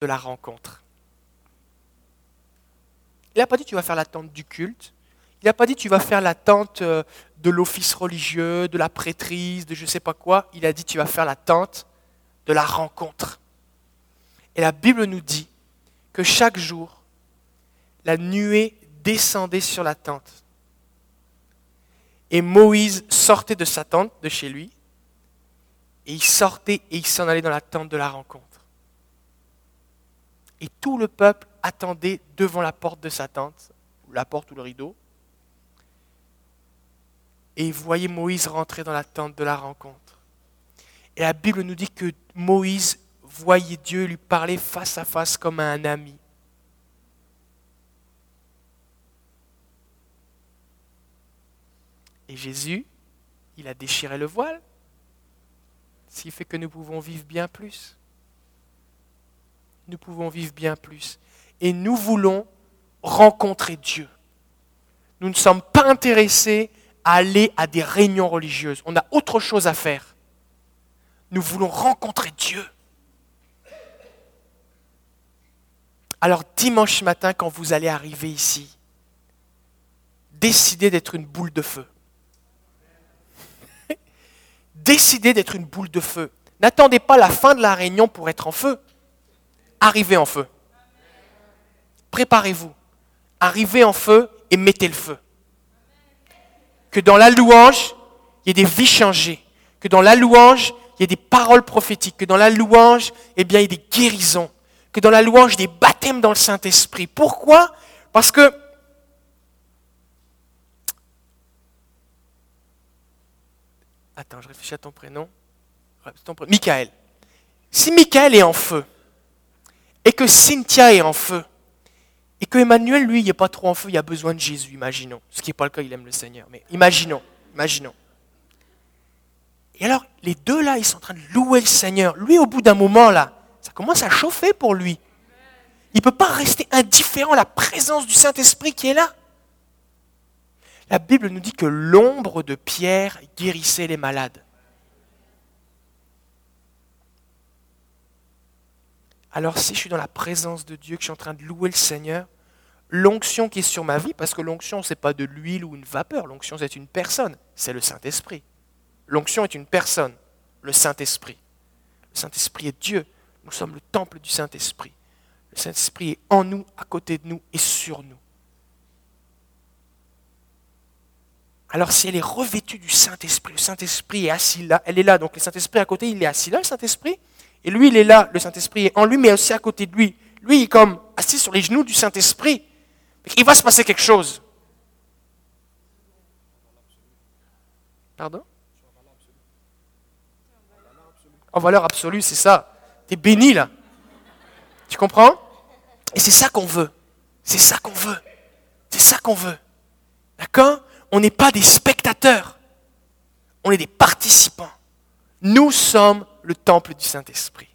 de la rencontre. Il n'a pas dit tu vas faire la tente du culte. Il n'a pas dit tu vas faire la tente euh, de l'office religieux, de la prêtrise, de je ne sais pas quoi. Il a dit tu vas faire la tente de la rencontre. Et la Bible nous dit que chaque jour, la nuée descendait sur la tente. Et Moïse sortait de sa tente, de chez lui, et il sortait et il s'en allait dans la tente de la rencontre. Et tout le peuple attendait devant la porte de sa tente, la porte ou le rideau, et il voyait Moïse rentrer dans la tente de la rencontre. Et la Bible nous dit que Moïse voyait Dieu lui parler face à face comme à un ami. Et Jésus, il a déchiré le voile, ce qui fait que nous pouvons vivre bien plus. Nous pouvons vivre bien plus. Et nous voulons rencontrer Dieu. Nous ne sommes pas intéressés à aller à des réunions religieuses. On a autre chose à faire. Nous voulons rencontrer Dieu. Alors dimanche matin, quand vous allez arriver ici, décidez d'être une boule de feu. décidez d'être une boule de feu. N'attendez pas la fin de la réunion pour être en feu. Arrivez en feu. Préparez-vous. Arrivez en feu et mettez le feu. Que dans la louange, il y ait des vies changées. Que dans la louange, il y ait des paroles prophétiques. Que dans la louange, eh bien, il y ait des guérisons que dans la louange des baptêmes dans le Saint-Esprit. Pourquoi? Parce que Attends, je réfléchis à ton prénom. Michael. Si Michael est en feu, et que Cynthia est en feu, et que Emmanuel, lui, il n'est pas trop en feu, il a besoin de Jésus, imaginons. Ce qui n'est pas le cas, il aime le Seigneur, mais imaginons, imaginons. Et alors, les deux là, ils sont en train de louer le Seigneur. Lui, au bout d'un moment, là, ça commence à chauffer pour lui. Il ne peut pas rester indifférent à la présence du Saint-Esprit qui est là. La Bible nous dit que l'ombre de Pierre guérissait les malades. Alors si je suis dans la présence de Dieu, que je suis en train de louer le Seigneur, l'onction qui est sur ma vie, parce que l'onction, ce n'est pas de l'huile ou une vapeur, l'onction, c'est une personne, c'est le Saint-Esprit. L'onction est une personne, le Saint-Esprit. Le Saint-Esprit est Dieu. Nous sommes le temple du Saint-Esprit. Le Saint-Esprit est en nous, à côté de nous et sur nous. Alors si elle est revêtue du Saint-Esprit, le Saint-Esprit est assis là, elle est là, donc le Saint-Esprit à côté, il est assis là, le Saint-Esprit, et lui, il est là, le Saint-Esprit est en lui, mais aussi à côté de lui. Lui, il est comme assis sur les genoux du Saint-Esprit. Il va se passer quelque chose. Pardon? En valeur absolue, c'est ça. Tu es béni là. Tu comprends? Et c'est ça qu'on veut. C'est ça qu'on veut. C'est ça qu'on veut. D'accord? On n'est pas des spectateurs. On est des participants. Nous sommes le temple du Saint-Esprit.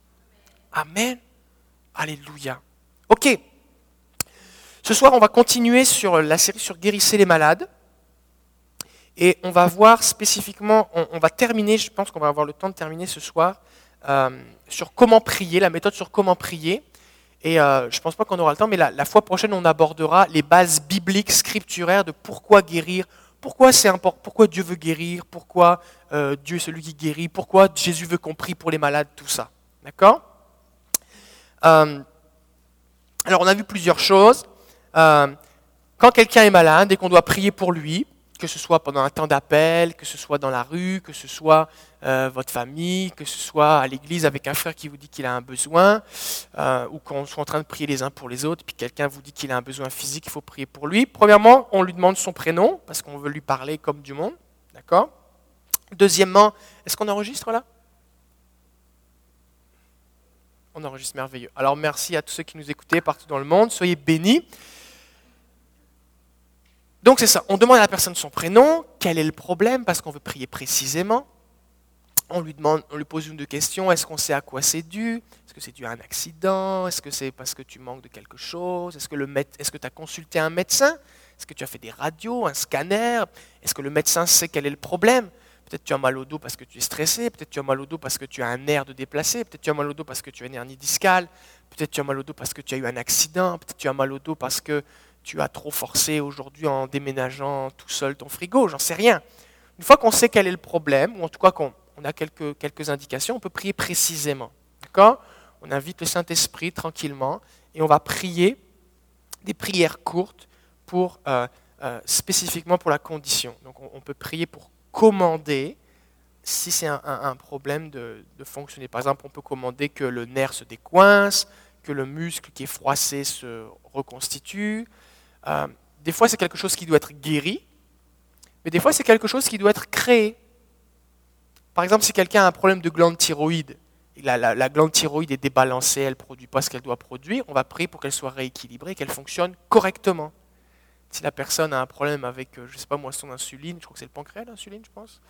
Amen. Alléluia. Ok. Ce soir, on va continuer sur la série sur guérisser les malades. Et on va voir spécifiquement, on, va terminer, je pense qu'on va avoir le temps de terminer ce soir, euh, sur comment prier, la méthode sur comment prier. Et euh, je ne pense pas qu'on aura le temps, mais la, fois prochaine, on abordera les bases bibliques, scripturaires de pourquoi guérir, pourquoi c'est important, pourquoi Dieu veut guérir, pourquoi euh, Dieu est celui qui guérit, pourquoi Jésus veut qu'on prie pour les malades, tout ça? D'accord? Alors, on a vu plusieurs choses. quand quelqu'un est malade et qu'on doit prier pour lui, que ce soit pendant un temps d'appel, que ce soit dans la rue, que ce soit euh, votre famille, que ce soit à l'église avec un frère qui vous dit qu'il a un besoin, euh, ou qu'on soit en train de prier les uns pour les autres, puis quelqu'un vous dit qu'il a un besoin physique, il faut prier pour lui. Premièrement, on lui demande son prénom, parce qu'on veut lui parler comme du monde. D'accord? Deuxièmement, est-ce qu'on enregistre là? On enregistre merveilleux. Alors merci à tous ceux qui nous écoutaient partout dans le monde. Soyez bénis. Donc c'est ça, on demande à la personne son prénom, quel est le problème, parce qu'on veut prier précisément. On lui, demande, on lui pose une deux questions, est-ce qu'on sait à quoi c'est dû? Est-ce que c'est dû à un accident? Est-ce que c'est parce que tu manques de quelque chose? Est-ce que tu as consulté un médecin? Est-ce que tu as fait des radios, un scanner? Est-ce que le médecin sait quel est le problème? Peut-être tu as mal au dos parce que tu es stressé, peut-être tu as mal au dos parce que tu as un nerf de déplacé, peut-être tu as mal au dos parce que tu as une hernie discale, peut-être tu as mal au dos parce que tu as eu un accident, peut-être tu as mal au dos parce que tu as trop forcé aujourd'hui en déménageant tout seul ton frigo, j'en sais rien. Une fois qu'on sait quel est le problème, ou en tout cas qu'on a quelques, quelques indications, on peut prier précisément. D'accord? On invite le Saint-Esprit tranquillement et on va prier des prières courtes pour, euh, euh, spécifiquement pour la condition. Donc on, peut prier pour commander si c'est un, problème de, fonctionner. Par exemple, on peut commander que le nerf se décoince, que le muscle qui est froissé se reconstitue. Euh, des fois, c'est quelque chose qui doit être guéri, mais des fois, c'est quelque chose qui doit être créé. Par exemple, si quelqu'un a un problème de glande thyroïde, la, la, glande thyroïde est débalancée, elle ne produit pas ce qu'elle doit produire, on va prier pour qu'elle soit rééquilibrée, qu'elle fonctionne correctement. Si la personne a un problème avec, euh, je sais pas moi, son insuline, je crois que c'est le pancréas, l'insuline, je pense.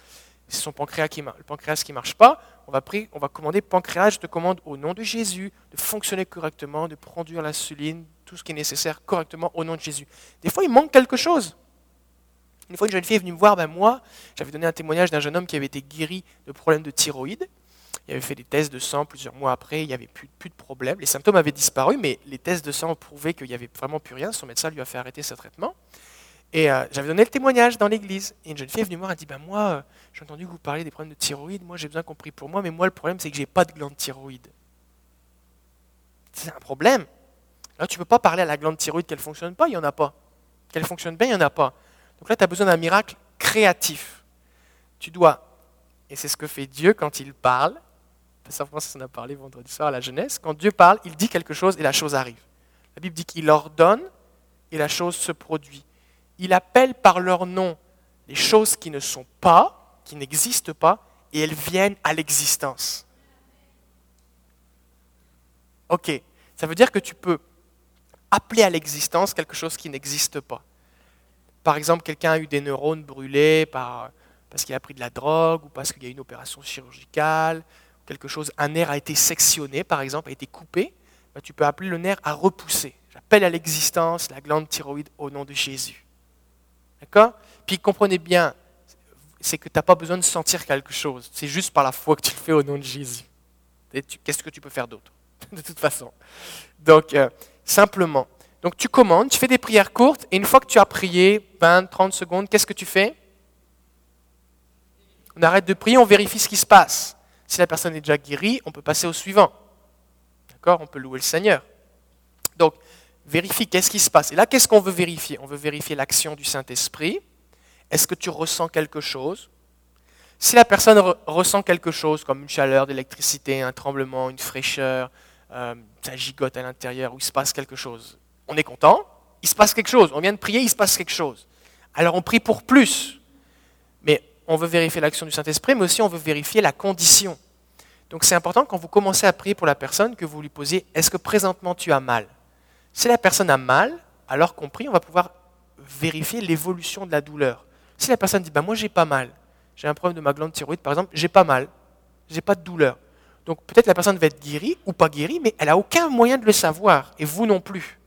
Si son pancréas qui, le pancréas ne marche pas, on va, prier, on va commander pancréas, je te commande au nom de Jésus de fonctionner correctement, de produire l'insuline, tout ce qui est nécessaire correctement au nom de Jésus. Des fois, il manque quelque chose. Une fois, une jeune fille est venue me voir, ben moi, j'avais donné un témoignage d'un jeune homme qui avait été guéri de problèmes de thyroïde. Il avait fait des tests de sang plusieurs mois après, il n'y avait plus, de problème. Les symptômes avaient disparu, mais les tests de sang prouvaient qu'il n'y avait vraiment plus rien. Son médecin lui a fait arrêter ce traitement. Et euh, j'avais donné le témoignage dans l'église. Et une jeune fille est venue me voir, elle dit ben Moi, euh, j'ai entendu que vous parliez des problèmes de thyroïde, moi j'ai besoin qu'on prie pour moi, mais moi le problème c'est que j'ai pas de glande thyroïde. C'est un problème. Là, tu ne peux pas parler à la glande thyroïde qu'elle ne fonctionne pas, il n'y en a pas. Qu'elle fonctionne bien, il n'y en a pas. Donc là, tu as besoin d'un miracle créatif. Tu dois, et c'est ce que fait Dieu quand il parle, ça, on a parlé vendredi soir à la jeunesse, quand Dieu parle, il dit quelque chose et la chose arrive. La Bible dit qu'il ordonne et la chose se produit. Il appelle par leur nom les choses qui ne sont pas, qui n'existent pas, et elles viennent à l'existence. Ok, ça veut dire que tu peux appeler à l'existence quelque chose qui n'existe pas. Par exemple, quelqu'un a eu des neurones brûlés par, parce qu'il a pris de la drogue ou parce qu'il y a une opération chirurgicale, quelque chose, un nerf a été sectionné, par exemple, a été coupé, ben, tu peux appeler le nerf à repousser. J'appelle à l'existence la glande thyroïde au nom de Jésus. D'accord? Puis comprenez bien, c'est que tu n'as pas besoin de sentir quelque chose. C'est juste par la foi que tu le fais au nom de Jésus. Qu'est-ce que tu peux faire d'autre? De toute façon. Donc, euh, simplement. Donc, tu commandes, tu fais des prières courtes, et une fois que tu as prié 20, 30 secondes, qu'est-ce que tu fais? On arrête de prier, on vérifie ce qui se passe. Si la personne est déjà guérie, on peut passer au suivant. D'accord? On peut louer le Seigneur. Donc, vérifie qu'est-ce qui se passe. Et là, qu'est-ce qu'on veut vérifier? On veut vérifier l'action du Saint-Esprit. Est-ce que tu ressens quelque chose? Si la personne ressent quelque chose, comme une chaleur d'électricité, un tremblement, une fraîcheur, euh, ça gigote à l'intérieur, ou il se passe quelque chose, on est content, il se passe quelque chose. On vient de prier, il se passe quelque chose. Alors on prie pour plus. Mais on veut vérifier l'action du Saint-Esprit, mais aussi on veut vérifier la condition. Donc c'est important quand vous commencez à prier pour la personne que vous lui posiez est-ce que présentement tu as mal? Si la personne a mal, alors qu'on prie, on va pouvoir vérifier l'évolution de la douleur. Si la personne dit bah, moi j'ai pas mal, j'ai un problème de ma glande thyroïde par exemple, j'ai pas mal, j'ai pas de douleur. Donc peut-être la personne va être guérie ou pas guérie, mais elle n'a aucun moyen de le savoir, et vous non plus.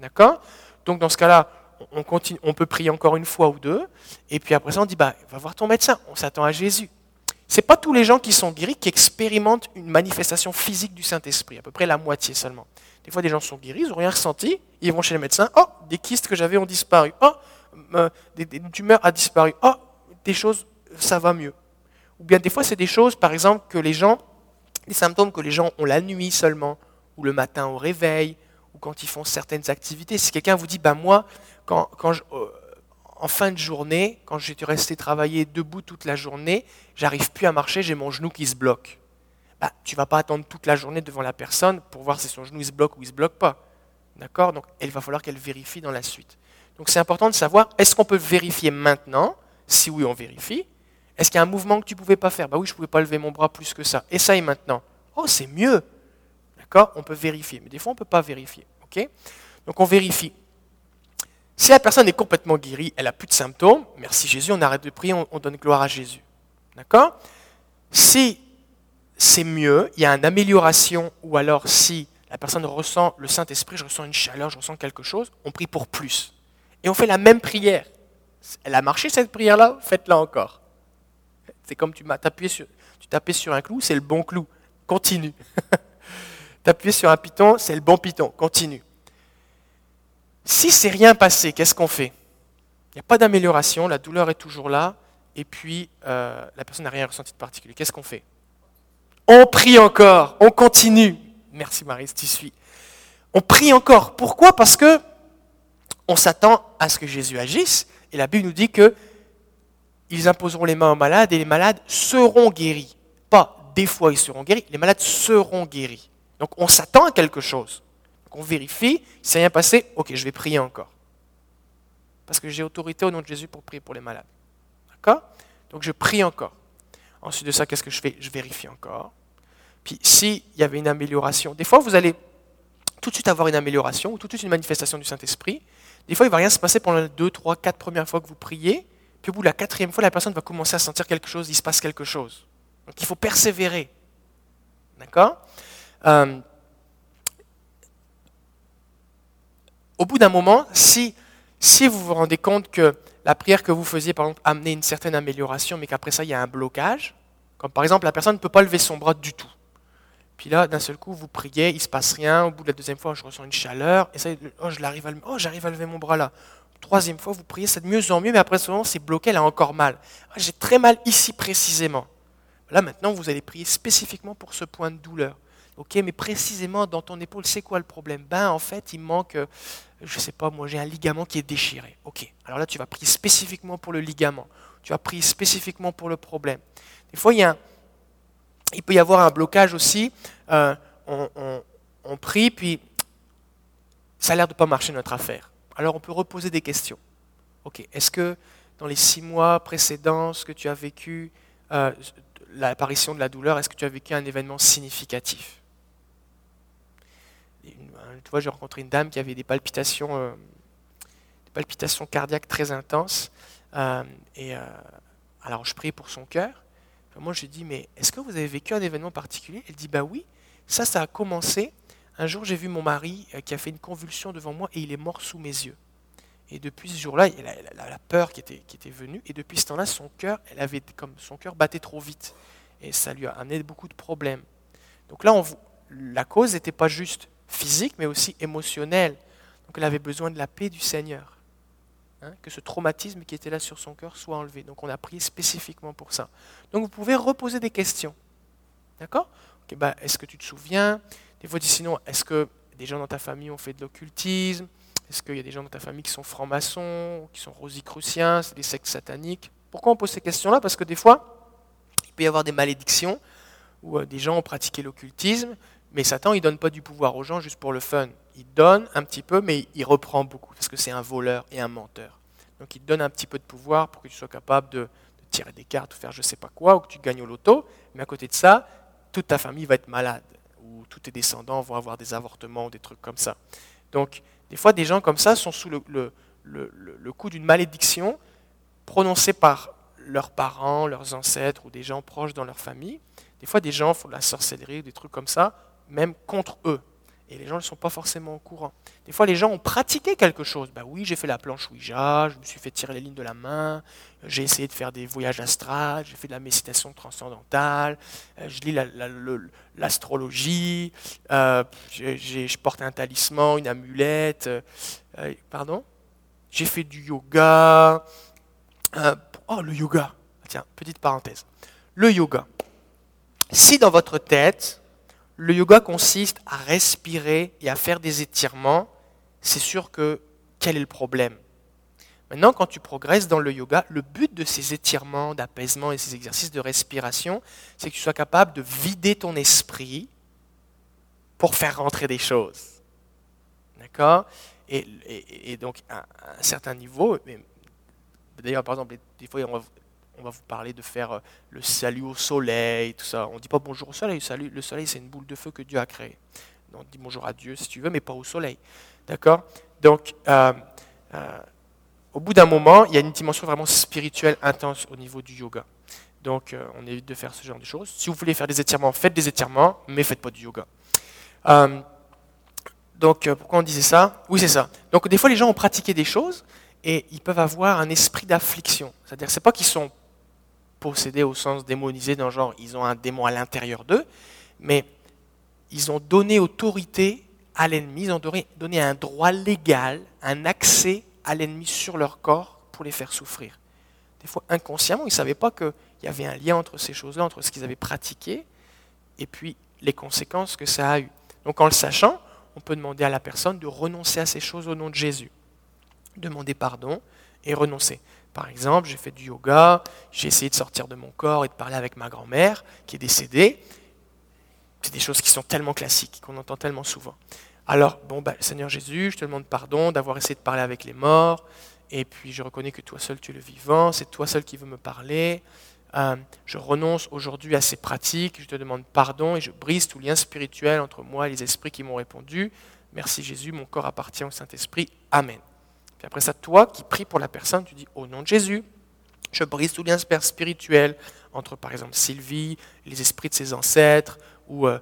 D'accord? Donc dans ce cas-là, on, peut prier encore une fois ou deux, et puis après ça, on dit, bah, va voir ton médecin, on s'attend à Jésus. Ce n'est pas tous les gens qui sont guéris qui expérimentent une manifestation physique du Saint-Esprit, à peu près la moitié seulement. Des fois, des gens sont guéris, ils n'ont rien ressenti, ils vont chez le médecin, oh, des kystes que j'avais ont disparu, oh, euh, des, des, tumeurs ont disparu, oh, des choses, ça va mieux. Ou bien des fois, c'est des choses, par exemple, que les gens, des symptômes que les gens ont la nuit seulement, ou le matin au réveil, ou quand ils font certaines activités. Si quelqu'un vous dit, ben moi, euh, en fin de journée, quand j'étais resté travailler debout toute la journée, j'arrive plus à marcher, j'ai mon genou qui se bloque. Bah, tu vas pas attendre toute la journée devant la personne pour voir si son genou se bloque ou il se bloque pas. D'accord? Donc, il va falloir qu'elle vérifie dans la suite. Donc, c'est important de savoir est-ce qu'on peut vérifier maintenant? Si oui, on vérifie. Est-ce qu'il y a un mouvement que tu ne pouvais pas faire? Bah oui, je ne pouvais pas lever mon bras plus que ça. Essaye maintenant. Oh, c'est mieux. D'accord? On peut vérifier. Mais des fois, on ne peut pas vérifier. OK? Donc, on vérifie. Si la personne est complètement guérie, elle n'a plus de symptômes, merci Jésus, on arrête de prier, on, donne gloire à Jésus. D'accord? Si c'est mieux, il y a une amélioration, ou alors si la personne ressent le Saint-Esprit, je ressens une chaleur, je ressens quelque chose, on prie pour plus. Et on fait la même prière. Elle a marché cette prière-là, faites-la encore. C'est comme tu m'as sur, tapais sur un clou, c'est le bon clou. Continue. T'appuyer sur un piton, c'est le bon piton. Continue. Si c'est rien passé, qu'est-ce qu'on fait? Il n'y a pas d'amélioration, la douleur est toujours là, et puis euh, la personne n'a rien ressenti de particulier. Qu'est-ce qu'on fait? On prie encore, on continue. Merci Marie, tu suis. On prie encore. Pourquoi? Parce que on s'attend à ce que Jésus agisse, et la Bible nous dit que ils imposeront les mains aux malades et les malades seront guéris. Pas des fois ils seront guéris, les malades seront guéris. Donc on s'attend à quelque chose. On vérifie, il s'est rien passé, ok, je vais prier encore. Parce que j'ai autorité au nom de Jésus pour prier pour les malades. D'accord? Donc je prie encore. Ensuite de ça, qu'est-ce que je fais? Je vérifie encore. Puis s'il y avait une amélioration, des fois vous allez tout de suite avoir une amélioration ou tout de suite une manifestation du Saint-Esprit. Des fois, il ne va rien se passer pendant les deux, trois, quatre premières fois que vous priez. Puis au bout de la quatrième fois, la personne va commencer à sentir quelque chose, il se passe quelque chose. Donc il faut persévérer. D'accord? Euh, Au bout d'un moment, si, vous vous rendez compte que la prière que vous faisiez, par exemple, amenait une certaine amélioration, mais qu'après ça, il y a un blocage, comme par exemple, la personne ne peut pas lever son bras du tout. Puis là, d'un seul coup, vous priez, il ne se passe rien. Au bout de la deuxième fois, je ressens une chaleur. Et ça, oh, j'arrive à, oh, à lever mon bras là. Troisième fois, vous priez, c'est de mieux en mieux, mais après ce moment, c'est bloqué, elle a encore mal. Ah, j'ai très mal ici précisément. Là, maintenant, vous allez prier spécifiquement pour ce point de douleur. Ok, mais précisément dans ton épaule, c'est quoi le problème? Ben, en fait, il manque, euh, je ne sais pas, moi, j'ai un ligament qui est déchiré. Ok, alors là, tu vas prier spécifiquement pour le ligament. Tu vas prier spécifiquement pour le problème. Des fois, il, y a il peut y avoir un blocage aussi. Euh, on, on prie, puis ça a l'air de ne pas marcher notre affaire. Alors on peut reposer des questions. Ok, est-ce que dans les six mois précédents, ce que tu as vécu, euh, l'apparition de la douleur, est-ce que tu as vécu un événement significatif? Tu vois, j'ai rencontré une dame qui avait des palpitations, euh, des palpitations cardiaques très intenses. Euh, et alors je prie pour son cœur. Moi, je lui dis, mais est-ce que vous avez vécu un événement particulier? Elle dit, bah oui. Ça, ça a commencé un jour, j'ai vu mon mari euh, qui a fait une convulsion devant moi et il est mort sous mes yeux. Et depuis ce jour-là, il a la peur qui était, venue. Et depuis ce temps-là, son cœur, elle avait comme son cœur battait trop vite. Et ça lui a amené beaucoup de problèmes. Donc là, on, la cause n'était pas juste physique, mais aussi émotionnelle. Donc elle avait besoin de la paix du Seigneur. Hein, que ce traumatisme qui était là sur son cœur soit enlevé. Donc on a prié spécifiquement pour ça. Donc vous pouvez reposer des questions. D'accord? Bah, Est-ce que tu te souviens? Des fois, dis sinon, est-ce que des gens dans ta famille ont fait de l'occultisme? Est-ce qu'il y a des gens dans ta famille qui sont francs-maçons, qui sont rosicruciens, c'est des sectes sataniques? Pourquoi on pose ces questions-là? Parce que des fois, il peut y avoir des malédictions où euh, des gens ont pratiqué l'occultisme, mais Satan, il ne donne pas du pouvoir aux gens juste pour le fun. Il donne un petit peu, mais il reprend beaucoup, parce que c'est un voleur et un menteur. Donc il donne un petit peu de pouvoir pour que tu sois capable de, de tirer des cartes ou faire je sais pas quoi, ou que tu gagnes au loto, mais à côté de ça, toute ta famille va être malade tous tes descendants vont avoir des avortements ou des trucs comme ça. Donc, des fois, des gens comme ça sont sous le, le, coup d'une malédiction prononcée par leurs parents, leurs ancêtres ou des gens proches dans leur famille. Des fois, des gens font de la sorcellerie, des trucs comme ça, même contre eux. Et les gens ne sont pas forcément au courant. Des fois, les gens ont pratiqué quelque chose. Ben oui, j'ai fait la planche Ouija, je me suis fait tirer les lignes de la main, j'ai essayé de faire des voyages astrales, j'ai fait de la méditation transcendantale, euh, je lis l'astrologie, euh, je porte un talisman, une amulette. Euh, pardon? J'ai fait du yoga. oh, le yoga. Tiens, petite parenthèse. Le yoga. Si dans votre tête, le yoga consiste à respirer et à faire des étirements, c'est sûr que quel est le problème? Maintenant, quand tu progresses dans le yoga, le but de ces étirements, d'apaisement et ces exercices de respiration, c'est que tu sois capable de vider ton esprit pour faire rentrer des choses. D'accord? Et, donc, à, un certain niveau, d'ailleurs, par exemple, des fois, on va vous parler de faire euh, le salut au soleil, tout ça. On ne dit pas bonjour au soleil, le soleil c'est une boule de feu que Dieu a créée. On dit bonjour à Dieu si tu veux, mais pas au soleil. D'accord? Donc, euh, euh, au bout d'un moment, il y a une dimension vraiment spirituelle intense au niveau du yoga. Donc, on évite de faire ce genre de choses. Si vous voulez faire des étirements, faites des étirements, mais faites pas du yoga. donc, pourquoi on disait ça? Oui, c'est ça. Donc, des fois, les gens ont pratiqué des choses et ils peuvent avoir un esprit d'affliction. C'est-à-dire, c'est pas qu'ils sont possédés au sens démonisé, dans le genre ils ont un démon à l'intérieur d'eux, mais ils ont donné autorité à l'ennemi, ils ont donné un droit légal, un accès à l'ennemi sur leur corps pour les faire souffrir. Des fois inconsciemment, ils ne savaient pas qu'il y avait un lien entre ces choses-là, entre ce qu'ils avaient pratiqué et puis les conséquences que ça a eu. Donc en le sachant, on peut demander à la personne de renoncer à ces choses au nom de Jésus. Demander pardon et renoncer. Par exemple, j'ai fait du yoga, j'ai essayé de sortir de mon corps et de parler avec ma grand-mère qui est décédée. C'est des choses qui sont tellement classiques, qu'on entend tellement souvent. Alors, bon, bah, Seigneur Jésus, je te demande pardon d'avoir essayé de parler avec les morts, et puis je reconnais que toi seul tu es le vivant, c'est toi seul qui veux me parler. Euh, je renonce aujourd'hui à ces pratiques, je te demande pardon et je brise tout lien spirituel entre moi et les esprits qui m'ont répondu. Merci Jésus, mon corps appartient au Saint-Esprit. Amen. Après ça, toi qui pries pour la personne, tu dis au nom de Jésus, je brise tout lien spirituel entre par exemple Sylvie, les esprits de ses ancêtres, ou euh,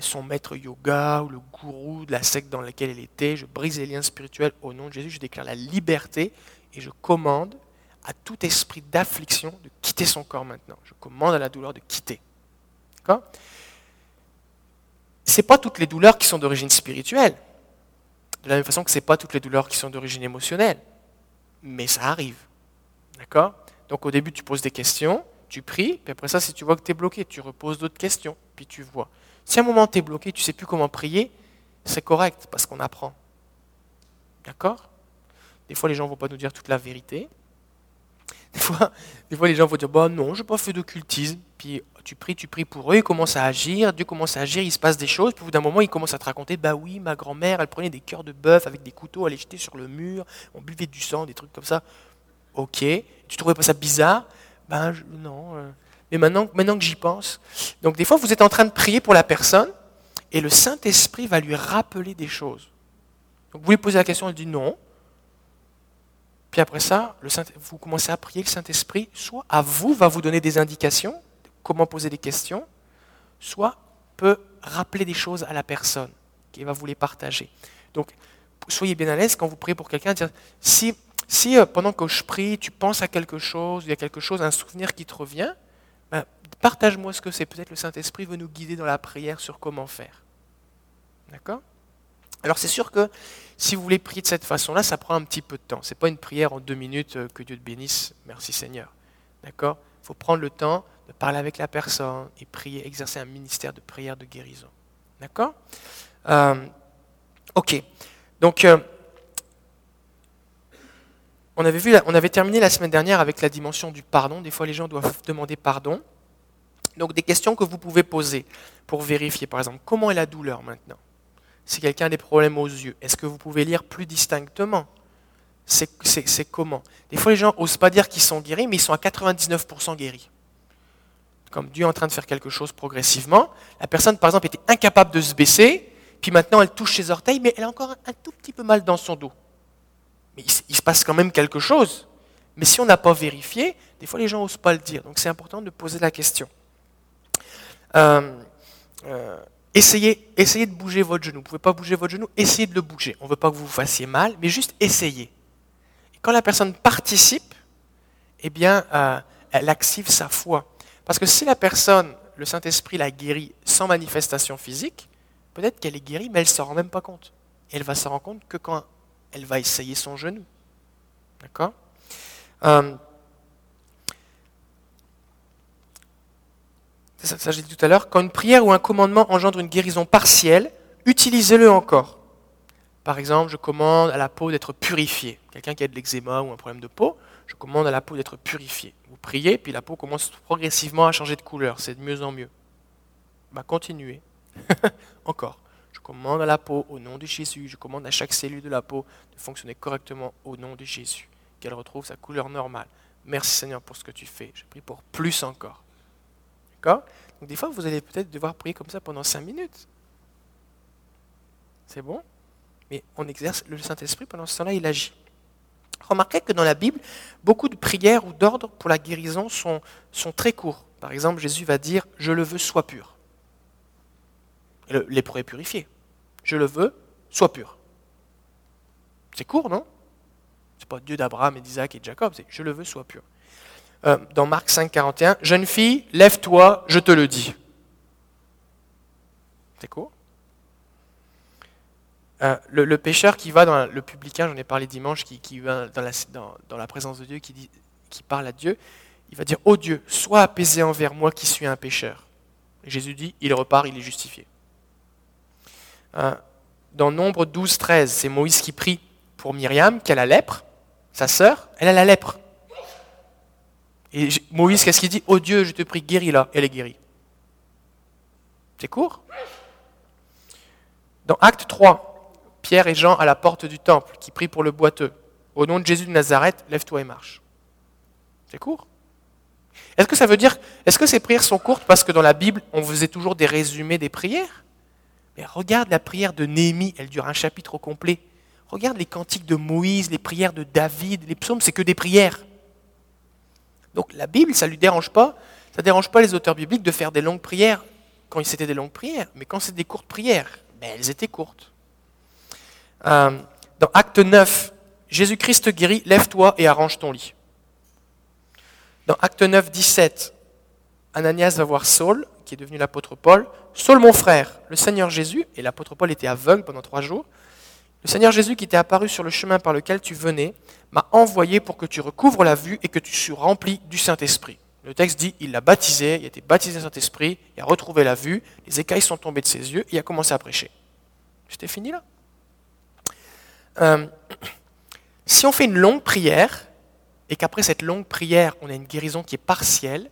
son maître yoga, ou le gourou de la secte dans laquelle elle était. Je brise les liens spirituels au nom de Jésus, je déclare la liberté et je commande à tout esprit d'affliction de quitter son corps maintenant. Je commande à la douleur de quitter. D'accord? Ce pas toutes les douleurs qui sont d'origine spirituelle. De la même façon que ce n'est pas toutes les douleurs qui sont d'origine émotionnelle. Mais ça arrive. D'accord? Donc au début, tu poses des questions, tu pries, puis après ça, si tu vois que tu es bloqué, tu reposes d'autres questions, puis tu vois. Si à un moment tu es bloqué, tu ne sais plus comment prier, c'est correct, parce qu'on apprend. D'accord? Des fois, les gens ne vont pas nous dire toute la vérité. Des fois, les gens vont dire bah non, je n'ai pas fait d'occultisme. Puis tu pries, tu pries pour eux, ils commencent à agir, Dieu commence à agir, il se passe des choses. Puis au bout d'un moment, ils commencent à te raconter bah oui, ma grand-mère, elle prenait des cœurs de bœuf avec des couteaux, elle les jetait sur le mur, on buvait du sang, des trucs comme ça. Ok, tu trouvais pas ça bizarre? Ben non. Euh. Mais maintenant, maintenant que j'y pense. Donc des fois, vous êtes en train de prier pour la personne et le Saint-Esprit va lui rappeler des choses. Donc vous lui posez la question, elle dit non. Puis après ça, le Saint, vous commencez à prier, le Saint-Esprit, soit à vous va vous donner des indications, comment poser des questions, soit peut rappeler des choses à la personne qui va vous les partager. Donc, soyez bien à l'aise quand vous priez pour quelqu'un, si, si euh, pendant que je prie, tu penses à quelque chose, il y a quelque chose, un souvenir qui te revient, ben, partage-moi ce que c'est. Peut-être le Saint-Esprit veut nous guider dans la prière sur comment faire. D'accord? Alors c'est sûr que si vous voulez prier de cette façon-là, ça prend un petit peu de temps. Ce n'est pas une prière en deux minutes, euh, que Dieu te bénisse, merci Seigneur. D'accord? Il faut prendre le temps de parler avec la personne et prier, exercer un ministère de prière de guérison. D'accord euh, Ok. Donc, euh, on, avait on avait terminé la semaine dernière avec la dimension du pardon. Des fois, les gens doivent demander pardon. Donc, des questions que vous pouvez poser pour vérifier, par exemple, comment est la douleur maintenant? Si quelqu'un a des problèmes aux yeux, est-ce que vous pouvez lire plus distinctement? C'est, comment? Des fois, les gens n'osent pas dire qu'ils sont guéris, mais ils sont à 99% guéris. Comme Dieu en train de faire quelque chose progressivement. La personne, par exemple, était incapable de se baisser, puis maintenant elle touche ses orteils, mais elle a encore un tout petit peu mal dans son dos. Mais il, se passe quand même quelque chose. Mais si on n'a pas vérifié, des fois les gens n'osent pas le dire. Donc c'est important de poser la question. Euh, euh, Essayez, essayez de bouger votre genou. Vous ne pouvez pas bouger votre genou, essayez de le bouger. On ne veut pas que vous vous fassiez mal, mais juste essayez. Quand la personne participe, eh bien, euh, elle active sa foi. Parce que si la personne, le Saint-Esprit l'a guérie sans manifestation physique, peut-être qu'elle est guérie, mais elle ne s'en rend même pas compte. Et elle va s'en rendre compte que quand elle va essayer son genou. D'accord? Euh, ça, ça j'ai dit tout à l'heure, quand une prière ou un commandement engendre une guérison partielle, utilisez-le encore. Par exemple, je commande à la peau d'être purifiée. Quelqu'un qui a de l'eczéma ou un problème de peau, je commande à la peau d'être purifiée. Priez, puis la peau commence progressivement à changer de couleur. C'est de mieux en mieux. Bah, continuez. encore. Je commande à la peau au nom de Jésus. Je commande à chaque cellule de la peau de fonctionner correctement au nom de Jésus. Qu'elle retrouve sa couleur normale. Merci Seigneur pour ce que tu fais. Je prie pour plus encore. Donc des fois, vous allez peut-être devoir prier comme ça pendant cinq minutes. C'est bon? Mais on exerce le Saint-Esprit pendant ce temps-là, il agit. Remarquez que dans la Bible, beaucoup de prières ou d'ordres pour la guérison sont, très courts. Par exemple, Jésus va dire Je le veux, sois pur. Les lépreux est purifié. Je le veux, sois pur. C'est court, non? C'est pas Dieu d'Abraham et d'Isaac et de Jacob, c'est Je le veux, sois pur. euh, dans Marc 5, 41, Jeune fille, lève-toi, je te le dis. C'est court? Euh, le, pécheur qui va dans le publicain, j'en ai parlé dimanche, qui, va dans la, présence de Dieu, qui, parle à Dieu, il va dire oh Dieu, sois apaisé envers moi qui suis un pécheur. Jésus dit Il repart, il est justifié. Euh, dans Nombre 12, 13, c'est Moïse qui prie pour Myriam, qui a la lèpre, sa sœur, elle a la lèpre. Et Moïse, qu'est-ce qu'il dit? Oh Dieu, je te prie, guéris-la. Elle est guérie. C'est court? Dans Acte 3, Pierre et Jean à la porte du temple qui prient pour le boiteux. Au nom de Jésus de Nazareth, lève-toi et marche. C'est court. Est-ce que ça veut dire, est-ce que ces prières sont courtes parce que dans la Bible, on faisait toujours des résumés des prières? Mais regarde la prière de Néhémie, elle dure un chapitre complet. Regarde les cantiques de Moïse, les prières de David, les psaumes, c'est que des prières. Donc la Bible, ça ne lui dérange pas, ça ne dérange pas les auteurs bibliques de faire des longues prières quand c'était des longues prières, mais quand c'est des courtes prières, ben, elles étaient courtes. Euh, dans Acte 9, Jésus-Christ guérit, lève-toi et arrange ton lit. Dans Acte 9, 17, Ananias va voir Saul, qui est devenu l'apôtre Paul. Saul, mon frère, le Seigneur Jésus, et l'apôtre Paul était aveugle pendant trois jours, le Seigneur Jésus qui t'est apparu sur le chemin par lequel tu venais, m'a envoyé pour que tu recouvres la vue et que tu sois rempli du Saint-Esprit. Le texte dit, il l'a baptisé, il a été baptisé du Saint-Esprit, il a retrouvé la vue, les écailles sont tombées de ses yeux, il a commencé à prêcher. C'était fini là? Euh, si on fait une longue prière, et qu'après cette longue prière, on a une guérison qui est partielle,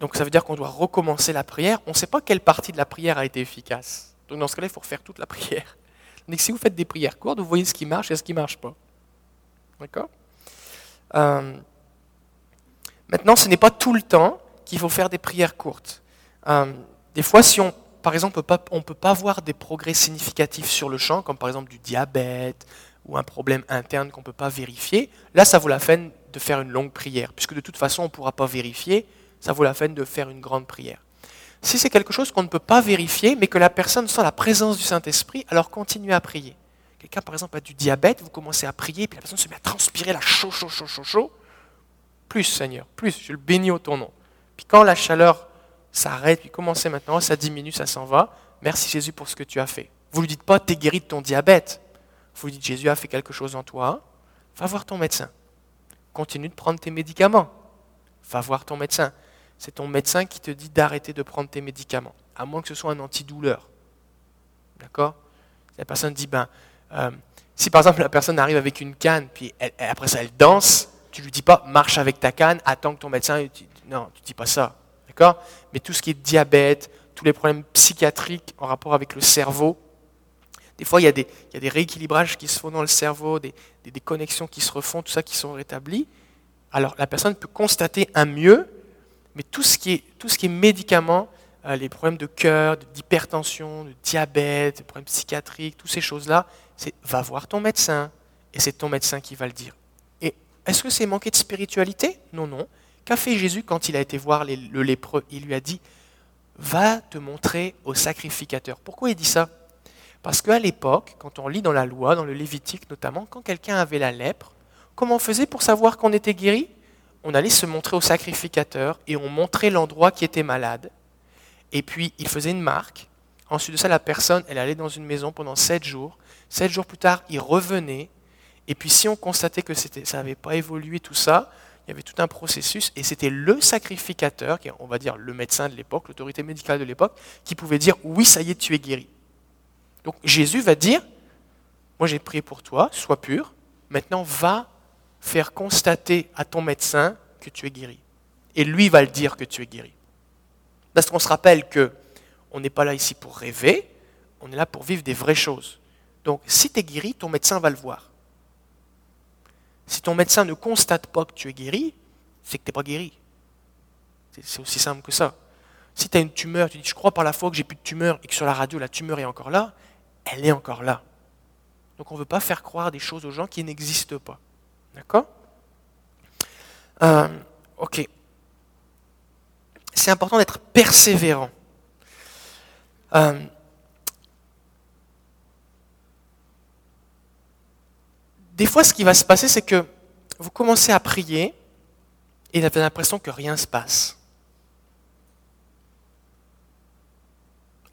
donc ça veut dire qu'on doit recommencer la prière, on ne sait pas quelle partie de la prière a été efficace. Donc dans ce cas-là, il faut refaire toute la prière. Donc si vous faites des prières courtes, vous voyez ce qui marche et ce qui ne marche pas. D'accord? Euh, Maintenant, ce n'est pas tout le temps qu'il faut faire des prières courtes. Euh, des fois, si on, par exemple, on ne peut pas voir des progrès significatifs sur le champ, comme par exemple du diabète ou un problème interne qu'on ne peut pas vérifier, là, ça vaut la peine de faire une longue prière, puisque de toute façon, on ne pourra pas vérifier, ça vaut la peine de faire une grande prière. Si c'est quelque chose qu'on ne peut pas vérifier, mais que la personne sent la présence du Saint-Esprit, alors continuez à prier. Quelqu'un, par exemple, a du diabète, vous commencez à prier, puis la personne se met à transpirer la chaud, chaud, chaud, chaud, chaud. Plus, Seigneur, plus, je le bénis au ton nom. Puis quand la chaleur s'arrête, puis commencez maintenant, ça diminue, ça s'en va. Merci Jésus pour ce que tu as fait. Vous ne lui dites pas, tu es guéri de ton diabète. Vous lui dites, Jésus a fait quelque chose en toi. Va voir ton médecin. Continue de prendre tes médicaments. Va voir ton médecin c'est ton médecin qui te dit d'arrêter de prendre tes médicaments, à moins que ce soit un antidouleur. D'accord? La personne dit, ben, euh, si par exemple la personne arrive avec une canne, puis après ça elle danse, tu lui dis pas marche avec ta canne, attends que ton médecin. Non, tu ne dis pas ça. Mais tout ce qui est diabète, tous les problèmes psychiatriques en rapport avec le cerveau, des fois il y, a des, rééquilibrages qui se font dans le cerveau, des, connexions qui se refont, tout ça qui sont rétablis. Alors la personne peut constater un mieux mais tout ce qui est, tout médicaments, euh, les problèmes de cœur, d'hypertension, de diabète, des problèmes psychiatriques, toutes ces choses-là, c'est va voir ton médecin. Et c'est ton médecin qui va le dire. Et est-ce que c'est manquer de spiritualité? Non, non. Qu'a fait Jésus quand il a été voir le lépreux? Il lui a dit, va te montrer au sacrificateur. Pourquoi il dit ça? Parce qu'à l'époque, quand on lit dans la loi, dans le Lévitique notamment, quand quelqu'un avait la lèpre, comment on faisait pour savoir qu'on était guéri? On allait se montrer au sacrificateur et on montrait l'endroit qui était malade. Et puis, il faisait une marque. Ensuite de ça, la personne, elle allait dans une maison pendant sept jours. Sept jours plus tard, il revenait. Et puis, si on constatait que ça n'avait pas évolué, tout ça, il y avait tout un processus. Et c'était le sacrificateur, on va dire le médecin de l'époque, l'autorité médicale de l'époque, qui pouvait dire Oui, ça y est, tu es guéri. Donc, Jésus va dire Moi, j'ai prié pour toi, sois pur. Maintenant, va faire constater à ton médecin que tu es guéri. Et lui va le dire que tu es guéri. Parce qu'on se rappelle que on n'est pas là ici pour rêver, on est là pour vivre des vraies choses. Donc si tu es guéri, ton médecin va le voir. Si ton médecin ne constate pas que tu es guéri, c'est que tu n'es pas guéri. C'est aussi simple que ça. Si tu as une tumeur, tu dis je crois par la foi que j'ai plus de tumeur et que sur la radio la tumeur est encore là, elle est encore là. Donc on ne veut pas faire croire des choses aux gens qui n'existent pas. D'accord? Euh, Ok. C'est important d'être persévérant. Euh, des fois, ce qui va se passer, c'est que vous commencez à prier, et il avait l'impression que rien ne se passe.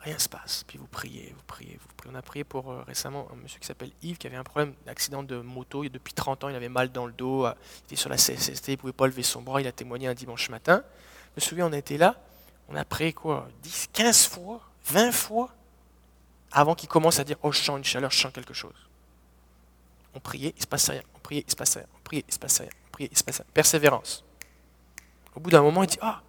Rien ne se passe. Puis vous priez, vous priez, vous priez. On a prié pour euh, récemment un monsieur qui s'appelle Yves qui avait un problème d'accident de moto. Depuis 30 ans, il avait mal dans le dos. Il était sur la CSST, il ne pouvait pas lever son bras. Il a témoigné un dimanche matin. Je me souviens, on était là. On a prié quoi? 10, 15 fois, 20 fois avant qu'il commence à dire Oh, je sens une chaleur, je sens quelque chose. On priait, il ne se passe rien. On priait, il ne se passe rien. On priait, il se passe rien. On priait, il se passe rien. Persévérance. Au bout d'un moment, il dit Ah,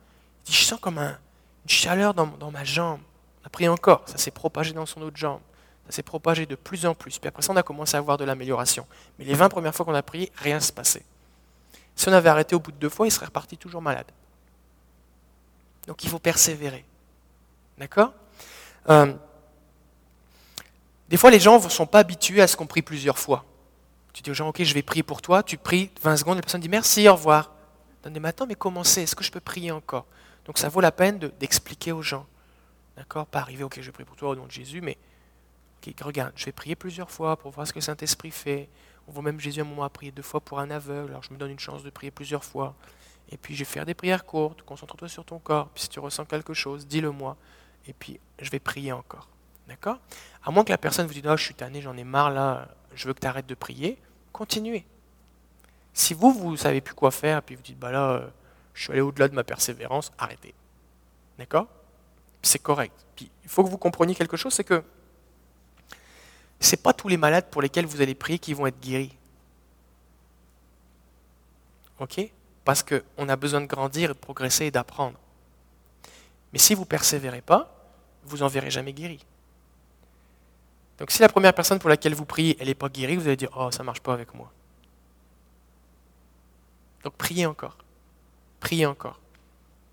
je sens comme une chaleur dans, dans ma jambe. On a prié encore, ça s'est propagé dans son autre jambe. Ça s'est propagé de plus en plus. Puis après ça, on a commencé à avoir de l'amélioration. Mais les 20 premières fois qu'on a prié, rien ne se passait. Si on avait arrêté au bout de deux fois, il serait reparti toujours malade. Donc il faut persévérer. D'accord? Euh, Des fois, les gens ne sont pas habitués à ce qu'on prie plusieurs fois. Tu dis aux gens, ok, je vais prier pour toi, tu pries 20 secondes, la personne dit merci, au revoir. Mais maintenant, mais comment c'est? Est-ce que je peux prier encore? Donc ça vaut la peine d'expliquer aux gens. D'accord? Pas arriver, ok, je prie pour toi au nom de Jésus, mais regarde, je vais prier plusieurs fois pour voir ce que le Saint-Esprit fait. On voit même Jésus à un moment a prié deux fois pour un aveugle, alors je me donne une chance de prier plusieurs fois. Et puis je vais faire des prières courtes, concentre-toi sur ton corps, puis si tu ressens quelque chose, dis-le-moi, et puis je vais prier encore. D'accord? À moins que la personne vous dise, oh, je suis tanné, j'en ai marre là, je veux que tu arrêtes de prier, continuez. Si vous, vous ne savez plus quoi faire, puis vous dites, bah là, euh, je suis allé au-delà de ma persévérance, arrêtez. D'accord? C'est correct. Puis, il faut que vous compreniez quelque chose, c'est que ce n'est pas tous les malades pour lesquels vous allez prier qui vont être guéris. OK? Parce qu'on a besoin de grandir, de progresser et d'apprendre. Mais si vous persévérez pas, vous n'en verrez jamais guéri. Donc si la première personne pour laquelle vous priez, elle n'est pas guérie, vous allez dire, oh, ça ne marche pas avec moi. Donc priez encore. Priez encore.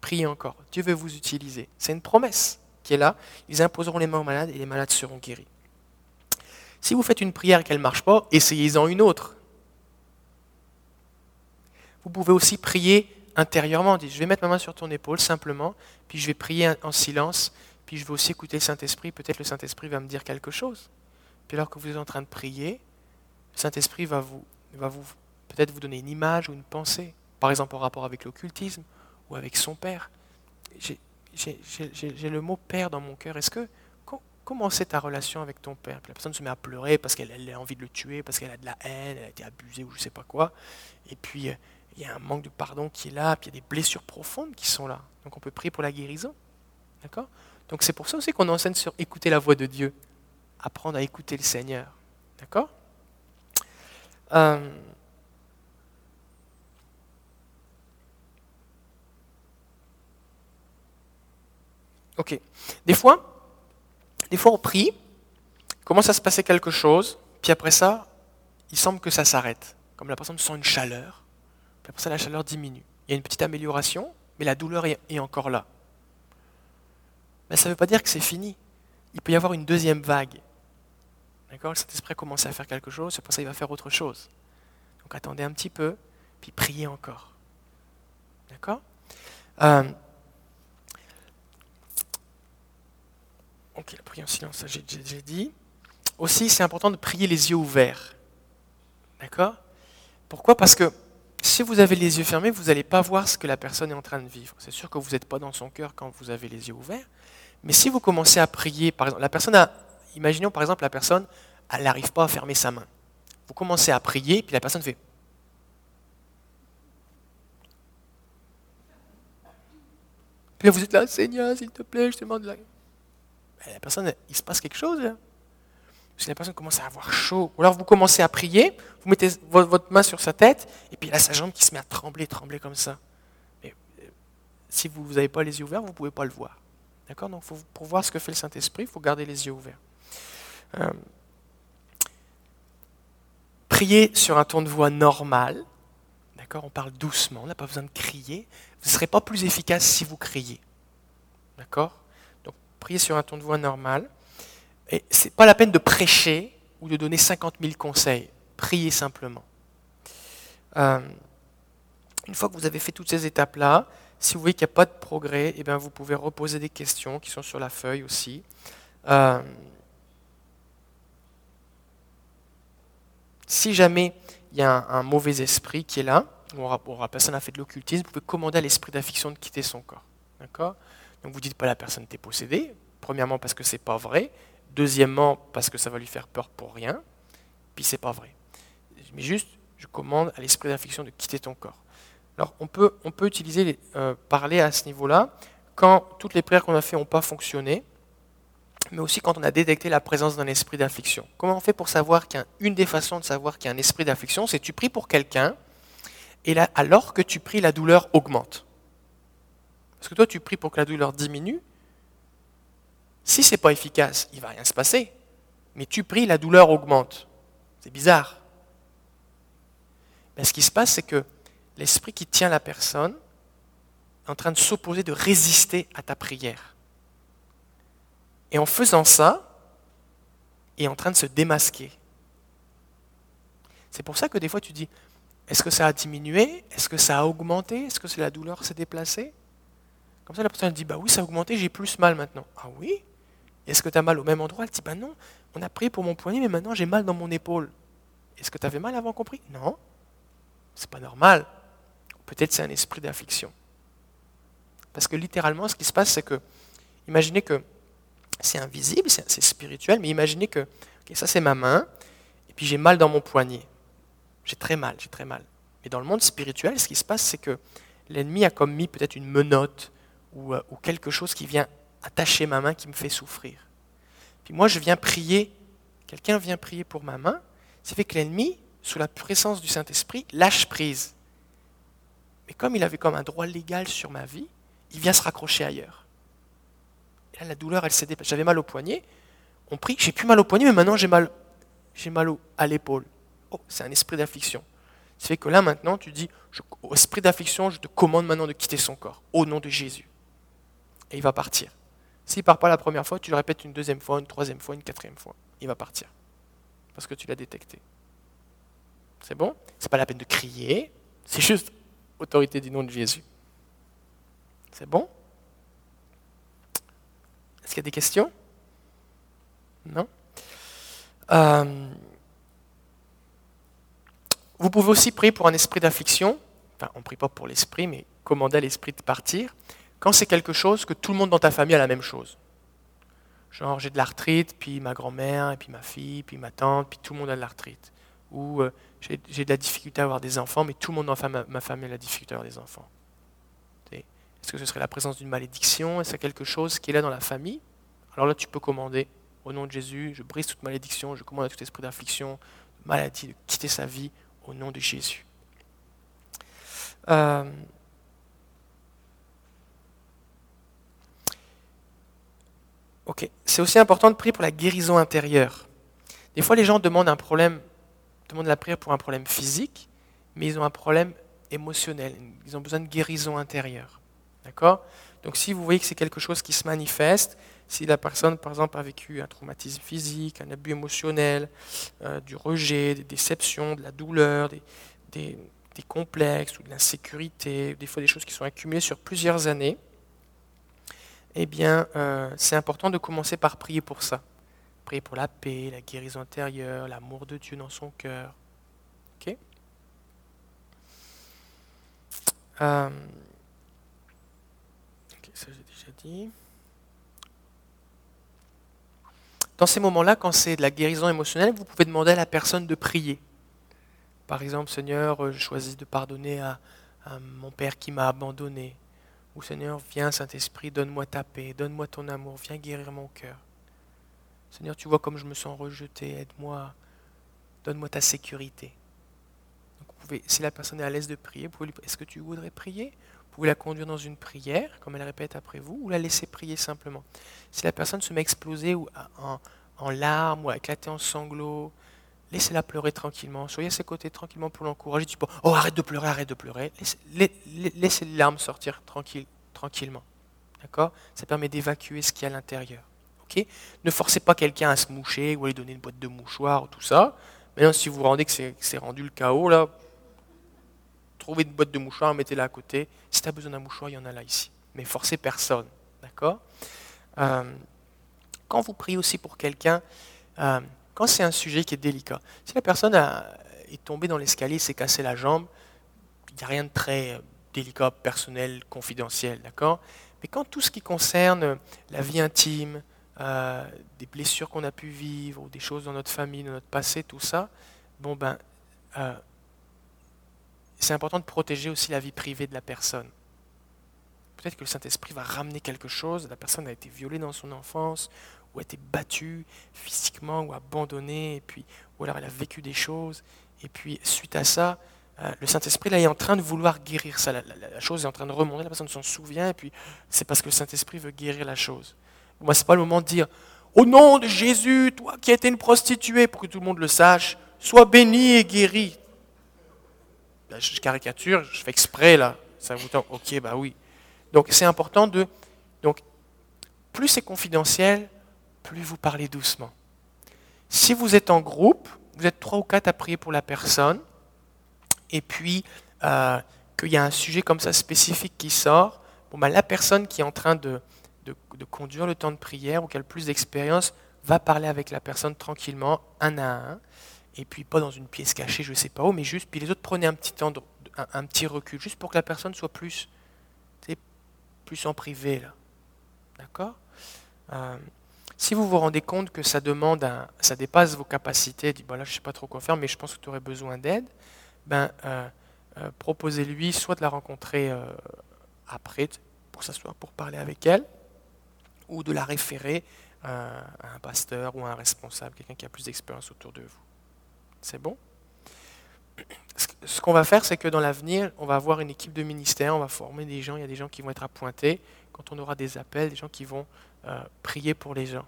Priez encore. Dieu veut vous utiliser. C'est une promesse qui est là. Ils imposeront les mains aux malades et les malades seront guéris. Si vous faites une prière et qu'elle ne marche pas, essayez-en une autre. Vous pouvez aussi prier intérieurement. Dites, je vais mettre ma main sur ton épaule simplement, puis je vais prier en silence, puis je vais aussi écouter le Saint-Esprit. Peut-être le Saint-Esprit va me dire quelque chose. Puis alors que vous êtes en train de prier, le Saint-Esprit va vous, va vous peut-être vous donner une image ou une pensée, par exemple en rapport avec l'occultisme ou avec son père. J'ai le mot père dans mon cœur. Est-ce que comment c'est ta relation avec ton père? La personne se met à pleurer parce qu'elle a envie de le tuer, parce qu'elle a de la haine, elle a été abusée ou je ne sais pas quoi. Et puis euh, il y a un manque de pardon qui est là, puis il y a des blessures profondes qui sont là. Donc on peut prier pour la guérison. D'accord? Donc c'est pour ça aussi qu'on enseigne sur écouter la voix de Dieu, apprendre à écouter le Seigneur. D'accord euh, Ok. Des fois, des fois on prie, commence à se passer quelque chose, puis après ça, il semble que ça s'arrête. Comme la personne sent une chaleur, puis après ça, la chaleur diminue. Il y a une petite amélioration, mais la douleur est encore là. Mais ça ne veut pas dire que c'est fini. Il peut y avoir une deuxième vague. D'accord? Le Saint-Esprit a commencé à faire quelque chose, c'est pour ça qu'il va faire autre chose. Donc attendez un petit peu, puis priez encore. D'accord? Euh, Ok, la prière en silence, j'ai dit. Aussi, c'est important de prier les yeux ouverts. D'accord? Pourquoi? Parce que si vous avez les yeux fermés, vous n'allez pas voir ce que la personne est en train de vivre. C'est sûr que vous n'êtes pas dans son cœur quand vous avez les yeux ouverts. Mais si vous commencez à prier, par exemple, la personne a, imaginons par exemple la personne, elle n'arrive pas à fermer sa main. Vous commencez à prier, puis la personne fait. Puis vous êtes là, Seigneur, s'il te plaît, je te demande de la la personne, il se passe quelque chose. Là. Que la personne commence à avoir chaud. Ou alors vous commencez à prier, vous mettez votre main sur sa tête, et puis là, sa jambe qui se met à trembler, trembler comme ça. Mais, euh, si vous n'avez pas les yeux ouverts, vous ne pouvez pas le voir. D'accord? Donc pour voir ce que fait le Saint-Esprit, il faut garder les yeux ouverts. Euh, prier sur un ton de voix normal. D'accord On parle doucement, on n'a pas besoin de crier. Vous ne serez pas plus efficace si vous criez. D'accord priez sur un ton de voix normal. Et ce n'est pas la peine de prêcher ou de donner 50 000 conseils. Priez simplement. Euh, une fois que vous avez fait toutes ces étapes-là, si vous voyez qu'il n'y a pas de progrès, eh bien, vous pouvez reposer des questions qui sont sur la feuille aussi. Euh, si jamais il y a un, mauvais esprit qui est là, ou la personne a fait de l'occultisme, vous pouvez commander à l'esprit d'affliction de quitter son corps. D'accord? Donc vous dites pas la personne t'es possédée, premièrement parce que c'est pas vrai, deuxièmement parce que ça va lui faire peur pour rien, puis c'est pas vrai. Mais juste, je commande à l'esprit d'affliction de quitter ton corps. Alors on peut, on peut utiliser, euh, parler à ce niveau-là quand toutes les prières qu'on a faites n'ont pas fonctionné, mais aussi quand on a détecté la présence d'un esprit d'affliction. Comment on fait pour savoir qu'une des façons de savoir qu'il y a un esprit d'affliction, c'est tu pries pour quelqu'un, et alors que tu pries, la douleur augmente. Parce que toi, tu pries pour que la douleur diminue. Si ce n'est pas efficace, il va rien se passer. Mais tu pries, la douleur augmente. C'est bizarre. Mais ce qui se passe, c'est que l'esprit qui tient la personne est en train de s'opposer, de résister à ta prière. Et en faisant ça, il est en train de se démasquer. C'est pour ça que des fois tu dis, est-ce que ça a diminué? Est-ce que ça a augmenté? Est-ce que la douleur s'est déplacée? Comme ça la personne dit, bah oui, ça a augmenté, j'ai plus mal maintenant. Ah oui? Est-ce que tu as mal au même endroit? Elle dit, bah non, on a prié pour mon poignet, mais maintenant j'ai mal dans mon épaule. Est-ce que tu avais mal avant compris Non. C'est pas normal. Peut-être c'est un esprit d'affliction. Parce que littéralement, ce qui se passe, c'est que, imaginez que c'est invisible, c'est spirituel, mais imaginez que ça c'est ma main, et puis j'ai mal dans mon poignet. J'ai très mal, j'ai très mal. Mais dans le monde spirituel, ce qui se passe, c'est que l'ennemi a comme mis peut-être une menotte ou, euh, ou, quelque chose qui vient attacher ma main, qui me fait souffrir. Puis moi, je viens prier, quelqu'un vient prier pour ma main, ça fait que l'ennemi, sous la puissance du Saint-Esprit, lâche prise. Mais comme il avait comme un droit légal sur ma vie, il vient se raccrocher ailleurs la douleur, elle s'est. J'avais mal au poignet. On prie, j'ai plus mal au poignet, mais maintenant j'ai mal, j'ai mal à l'épaule. Oh, c'est un esprit d'affliction. Ça fait que là, maintenant, tu dis, au esprit d'affliction, je te commande maintenant de quitter son corps, au nom de Jésus. Et il va partir. S'il ne part pas la première fois, tu le répètes une deuxième fois, une troisième fois, une quatrième fois. Il va partir. Parce que tu l'as détecté. C'est bon? C'est pas la peine de crier, c'est juste autorité du nom de Jésus. C'est bon? Est-ce qu'il y a des questions? Non? Euh, Vous pouvez aussi prier pour un esprit d'affliction. Enfin, on ne prie pas pour l'esprit, mais commander à l'esprit de partir. Quand c'est quelque chose que tout le monde dans ta famille a la même chose. Genre, j'ai de l'arthrite, puis ma grand-mère, puis ma fille, puis ma tante, puis tout le monde a de l'arthrite. Ou euh, j'ai de la difficulté à avoir des enfants, mais tout le monde dans ma famille a la difficulté à avoir des enfants. Est-ce que ce serait la présence d'une malédiction? Est-ce que quelque chose qui est là dans la famille? Alors là, tu peux commander au nom de Jésus, je brise toute malédiction, je commande à tout esprit d'affliction, de maladie, de quitter sa vie au nom de Jésus. Euh, ok, c'est aussi important de prier pour la guérison intérieure. Des fois, les gens demandent un problème, demandent la prière pour un problème physique, mais ils ont un problème émotionnel. Ils ont besoin de guérison intérieure. D'accord? Donc si vous voyez que c'est quelque chose qui se manifeste, si la personne, par exemple, a vécu un traumatisme physique, un abus émotionnel, euh, du rejet, des déceptions, de la douleur, des, complexes ou de l'insécurité, des fois des choses qui sont accumulées sur plusieurs années, eh bien, euh, c'est important de commencer par prier pour ça. Prier pour la paix, la guérison intérieure, l'amour de Dieu dans son cœur. Ok? Euh, Dans ces moments-là, quand c'est de la guérison émotionnelle, vous pouvez demander à la personne de prier. Par exemple, Seigneur, euh, je choisis de pardonner à, mon Père qui m'a abandonné. Ou Seigneur, viens Saint-Esprit, donne-moi ta paix, donne-moi ton amour, viens guérir mon cœur. Seigneur, tu vois comme je me sens rejeté, aide-moi, donne-moi ta sécurité. si la personne est à l'aise de prier, vous lui est-ce que tu voudrais prier? Vous la conduire dans une prière, comme elle répète après vous, ou la laisser prier simplement. Si la personne se met à exploser ou en, larmes ou à éclater en sanglots, laissez-la pleurer tranquillement. Soyez à ses côtés tranquillement pour l'encourager. Dites pas, oh arrête de pleurer, arrête de pleurer. Laissez, les larmes sortir tranquille, tranquillement. D'accord? Ça permet d'évacuer ce qu'il y a à l'intérieur. ok? Ne forcez pas quelqu'un à se moucher ou à lui donner une boîte de mouchoirs ou tout ça. Maintenant, si vous vous rendez que c'est rendu le chaos, là, trouvez une boîte de mouchoirs, mettez-la à côté. Si tu as besoin d'un mouchoir, il y en a là ici. Mais forcez personne. D'accord? Euh, Quand vous priez aussi pour quelqu'un, euh, quand c'est un sujet qui est délicat, si la personne est tombée dans l'escalier, s'est cassé la jambe, il n'y a rien de très euh, délicat, personnel, confidentiel, d'accord? Mais quand tout ce qui concerne la vie intime, des blessures qu'on a pu vivre, des choses dans notre famille, dans notre passé, tout ça, bon ben, c'est important de protéger aussi la vie privée de la personne. Peut-être que le Saint-Esprit va ramener quelque chose, la personne a été violée dans son enfance, ou a été battue physiquement, ou abandonnée, et puis, ou alors elle a vécu des choses, et puis suite à ça, euh, le Saint-Esprit est en train de vouloir guérir ça. La, chose est en train de remonter, la personne s'en souvient, et puis c'est parce que le Saint-Esprit veut guérir la chose. Moi, ce n'est pas le moment de dire Au nom de Jésus, toi qui as été une prostituée, pour que tout le monde le sache, sois béni et guéri. Je caricature, je fais exprès là. Ça vous tente Ok, bah oui. Donc c'est important de. Donc, plus c'est confidentiel, plus vous parlez doucement. Si vous êtes en groupe, vous êtes trois ou quatre à prier pour la personne, et puis euh, qu'il y a un sujet comme ça spécifique qui sort, bon, ben, la personne qui est en train de, de, conduire le temps de prière ou qui a le plus d'expérience va parler avec la personne tranquillement, un à un, et puis pas dans une pièce cachée, je ne sais pas où, mais juste, puis les autres prenez un petit temps, un, petit recul, juste pour que la personne soit plus, plus en privé là, d'accord? Euh, Si vous vous rendez compte que ça demande, ça dépasse vos capacités, dit bon là je sais pas trop quoi faire, mais je pense que tu aurais besoin d'aide, ben euh, euh, proposez-lui soit de la rencontrer après pour s'asseoir pour parler avec elle, ou de la référer à un pasteur ou à un responsable, quelqu'un qui a plus d'expérience autour de vous. C'est bon? Ce qu'on va faire, c'est que dans l'avenir, on va avoir une équipe de ministère, on va former des gens, il y a des gens qui vont être appointés, quand on aura des appels, des gens qui vont euh, prier pour les gens.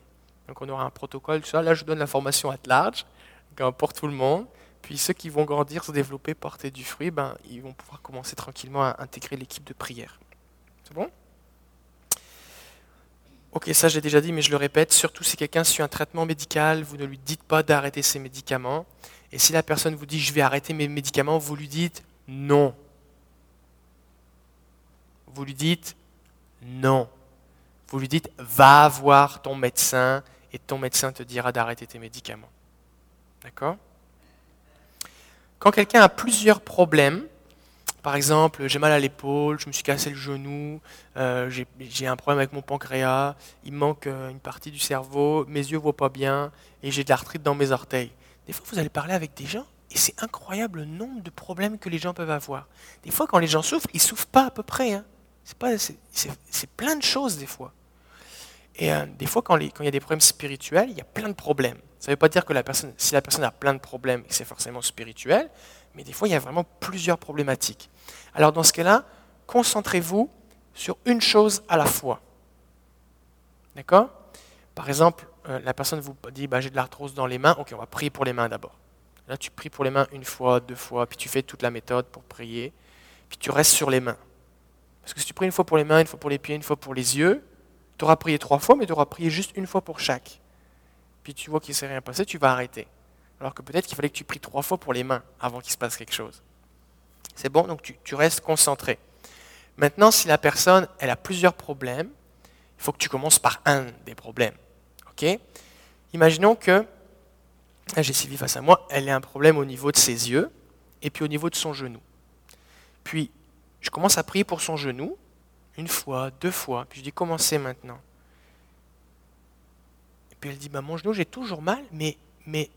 Donc on aura un protocole, tout ça. Là, je donne la formation à large, pour tout le monde. Puis ceux qui vont grandir, se développer, porter du fruit, ben, ils vont pouvoir commencer tranquillement à intégrer l'équipe de prière. C'est bon? Ok, ça j'ai déjà dit, mais je le répète, surtout si quelqu'un suit un traitement médical, vous ne lui dites pas d'arrêter ses médicaments. Et si la personne vous dit je vais arrêter mes médicaments, vous lui dites non. Vous lui dites non. Vous lui dites va voir ton médecin et ton médecin te dira d'arrêter tes médicaments. D'accord? Quand quelqu'un a plusieurs problèmes, par exemple, j'ai mal à l'épaule, je me suis cassé le genou, euh, j'ai un problème avec mon pancréas, il manque euh, une partie du cerveau, mes yeux ne voient pas bien et j'ai de l'arthrite dans mes orteils. Des fois, vous allez parler avec des gens et c'est incroyable le nombre de problèmes que les gens peuvent avoir. Des fois, quand les gens souffrent, ils ne souffrent pas à peu près. Hein. C'est plein de choses des fois. Et euh, des fois, quand, il y a des problèmes spirituels, il y a plein de problèmes. Ça ne veut pas dire que si la personne a plein de problèmes, c'est forcément spirituel, mais des fois, il y a vraiment plusieurs problématiques. Alors dans ce cas-là, concentrez-vous sur une chose à la fois. D'accord? Par exemple, euh, la personne vous dit bah, j'ai de l'arthrose dans les mains, ok, on va prier pour les mains d'abord. Là, tu pries pour les mains une fois, deux fois, puis tu fais toute la méthode pour prier, puis tu restes sur les mains. Parce que si tu pries une fois pour les mains, une fois pour les pieds, une fois pour les yeux, tu auras prié trois fois, mais tu auras prié juste une fois pour chaque. Puis tu vois qu'il ne s'est rien passé, tu vas arrêter. Alors que peut-être qu'il fallait que tu pries trois fois pour les mains avant qu'il se passe quelque chose. C'est bon, donc tu, restes concentré. Maintenant, si la personne elle a plusieurs problèmes, il faut que tu commences par un des problèmes. Imaginons que, j'ai Sylvie face à moi, elle a un problème au niveau de ses yeux et puis au niveau de son genou. Puis, je commence à prier pour son genou, une fois, deux fois, puis je dis commencez maintenant? Et puis elle dit, bah, mon genou, j'ai toujours mal, mais,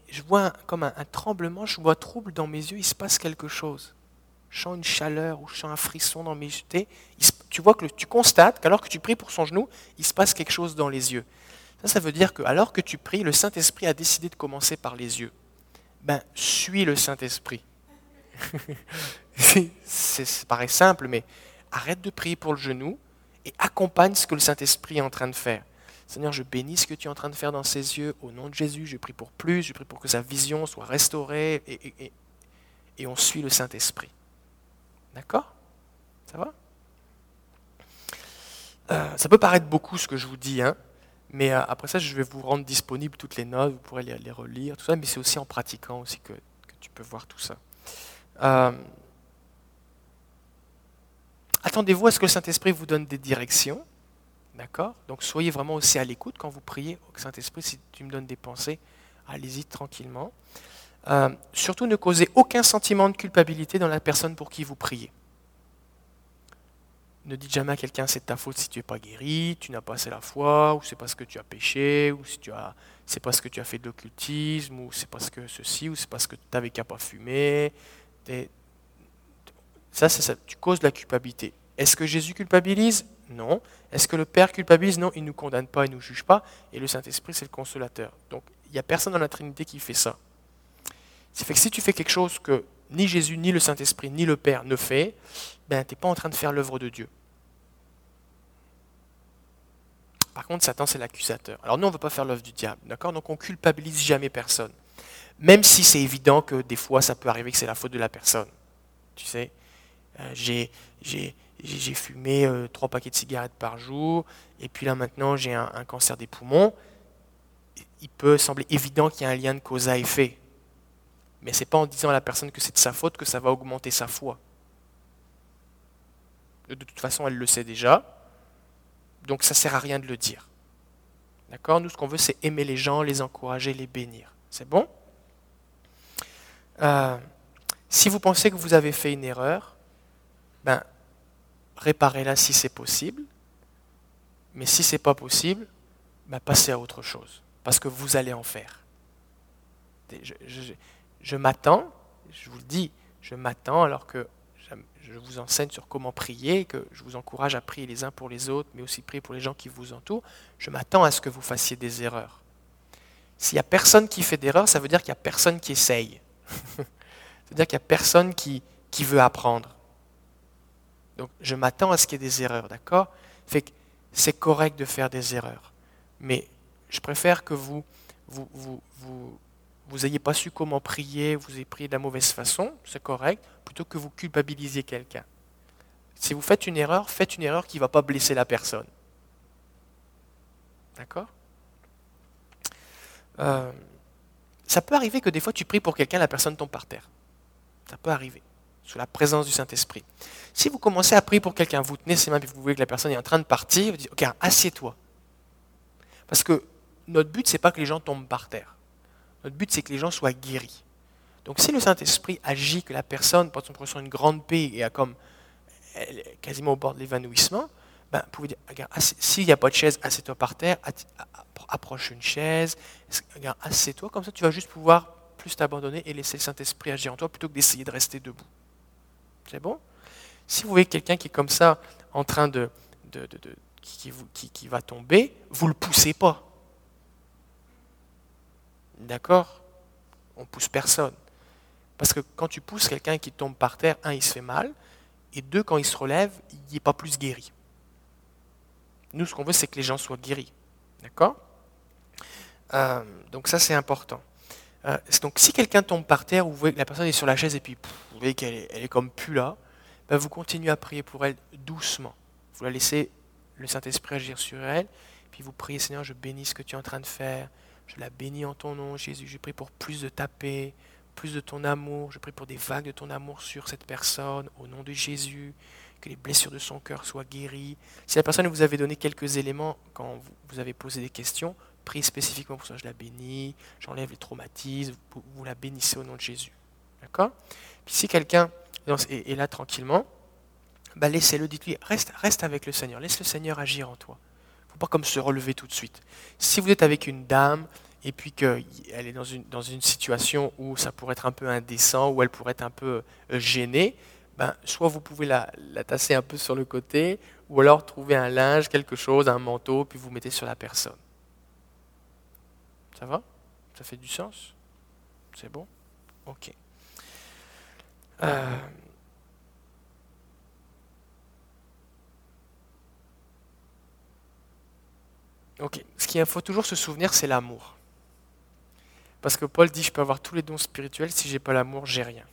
je vois comme un, un tremblement, je vois trouble dans mes yeux, il se passe quelque chose je sens une chaleur ou je sens un frisson dans mes yeux. Tu vois que tu constates qu'alors que tu pries pour son genou, il se passe quelque chose dans les yeux. Ça, veut dire que alors que tu pries, le Saint-Esprit a décidé de commencer par les yeux. Ben, suis le Saint-Esprit. ça paraît simple, mais arrête de prier pour le genou et accompagne ce que le Saint-Esprit est en train de faire. Seigneur, je bénis ce que tu es en train de faire dans ses yeux. Au nom de Jésus, je prie pour plus, je prie pour que sa vision soit restaurée et, et on suit le Saint-Esprit. D'accord? Ça va? Euh, Ça peut paraître beaucoup ce que je vous dis, hein, mais euh, après ça, je vais vous rendre disponible toutes les notes, vous pourrez les, relire, tout ça, mais c'est aussi en pratiquant aussi que, tu peux voir tout ça. Euh, attendez-vous à ce que le Saint-Esprit vous donne des directions. D'accord? Donc soyez vraiment aussi à l'écoute quand vous priez. Saint-Esprit, si tu me donnes des pensées, allez-y tranquillement. Euh, surtout, ne causez aucun sentiment de culpabilité dans la personne pour qui vous priez. Ne dites jamais à quelqu'un c'est ta faute si tu n'es pas guéri, tu n'as pas assez la foi, ou c'est parce que tu as péché, ou si tu as, c'est parce que tu as fait de l'occultisme, ou c'est parce que ceci, ou c'est parce que tu n'avais qu'à pas fumer. Ça, ça, tu causes la culpabilité. Est-ce que Jésus culpabilise? Non. Est-ce que le Père culpabilise? Non, il ne nous condamne pas, il ne nous juge pas. Et le Saint-Esprit, c'est le consolateur. Donc, il n'y a personne dans la Trinité qui fait ça. C'est fait que si tu fais quelque chose que ni Jésus, ni le Saint-Esprit, ni le Père ne fait, ben, tu n'es pas en train de faire l'œuvre de Dieu. Par contre, Satan, c'est l'accusateur. Alors nous, on ne veut pas faire l'œuvre du diable, d'accord? Donc on culpabilise jamais personne. Même si c'est évident que des fois, ça peut arriver que c'est la faute de la personne. Tu sais, euh, j'ai, fumé euh, trois paquets de cigarettes par jour, et puis là maintenant, j'ai un, un cancer des poumons. Il peut sembler évident qu'il y a un lien de cause à effet. Mais ce n'est pas en disant à la personne que c'est de sa faute que ça va augmenter sa foi. De toute façon, elle le sait déjà. Donc ça ne sert à rien de le dire. D'accord? Nous, ce qu'on veut, c'est aimer les gens, les encourager, les bénir. C'est bon? Euh, Si vous pensez que vous avez fait une erreur, ben, réparez-la si c'est possible. Mais si ce n'est pas possible, ben, passez à autre chose. Parce que vous allez en faire. je, m'attends, je vous le dis, je m'attends alors que je vous enseigne sur comment prier, que je vous encourage à prier les uns pour les autres, mais aussi prier pour les gens qui vous entourent, je m'attends à ce que vous fassiez des erreurs. S'il n'y a personne qui fait d'erreurs, ça veut dire qu'il n'y a personne qui essaye. C'est-à-dire qu'il n'y a personne qui, qui veut apprendre. Donc je m'attends à ce qu'il y ait des erreurs, d'accord? C'est correct de faire des erreurs. Mais je préfère que vous, vous, vous, vous vous n'ayez pas su comment prier, vous avez prié de la mauvaise façon, c'est correct, plutôt que vous culpabilisiez quelqu'un. Si vous faites une erreur, faites une erreur qui ne va pas blesser la personne. D'accord? Euh, Ça peut arriver que des fois tu pries pour quelqu'un, la personne tombe par terre. Ça peut arriver, sous la présence du Saint-Esprit. Si vous commencez à prier pour quelqu'un, vous tenez ses mains et vous voyez que la personne est en train de partir, vous dites, ok, assieds-toi. Parce que notre but, ce n'est pas que les gens tombent par terre. Notre but, c'est que les gens soient guéris. Donc si le Saint-Esprit agit, que la personne porte son une grande paix et a comme quasiment au bord de l'évanouissement, ben, vous pouvez dire, regarde, s'il n'y a pas de chaise, assieds-toi par terre, approche une chaise, assieds-toi, comme ça tu vas juste pouvoir plus t'abandonner et laisser le Saint-Esprit agir en toi plutôt que d'essayer de rester debout. C'est bon? Si vous voyez quelqu'un qui est comme ça, en train de, qui, qui, va tomber, vous ne le poussez pas. D'accord? On pousse personne. Parce que quand tu pousses quelqu'un qui tombe par terre, un, il se fait mal, et deux, quand il se relève, il n'est pas plus guéri. Nous, ce qu'on veut, c'est que les gens soient guéris. D'accord? Euh, Donc ça, c'est important. Euh, donc si quelqu'un tombe par terre, ou vous voyez que la personne est sur la chaise et puis vous voyez qu'elle est, elle est, comme plus là, ben, vous continuez à prier pour elle doucement. Vous la laissez le Saint-Esprit agir sur elle, puis vous priez, Seigneur, je bénis ce que tu es en train de faire. Je la bénis en ton nom, Jésus. Je prie pour plus de ta paix, plus de ton amour. Je prie pour des vagues de ton amour sur cette personne, au nom de Jésus. Que les blessures de son cœur soient guéries. Si la personne vous avait donné quelques éléments quand vous avez posé des questions, priez spécifiquement pour ça. Je la bénis, j'enlève les traumatismes. Vous, la bénissez au nom de Jésus. D'accord? Puis si quelqu'un est, là tranquillement, bah laissez-le, dites-lui, reste, reste avec le Seigneur. Laisse le Seigneur agir en toi faut pas comme se relever tout de suite. Si vous êtes avec une dame et puis qu'elle est dans une, situation où ça pourrait être un peu indécent, où elle pourrait être un peu euh, gênée, ben, soit vous pouvez la, la tasser un peu sur le côté, ou alors trouver un linge, quelque chose, un manteau, puis vous mettez sur la personne. Ça va? Ça fait du sens? C'est bon? Ok. Euh, Ok. Ce qu'il faut toujours se souvenir, c'est l'amour. Parce que Paul dit, je peux avoir tous les dons spirituels, si j'ai pas l'amour, j'ai rien.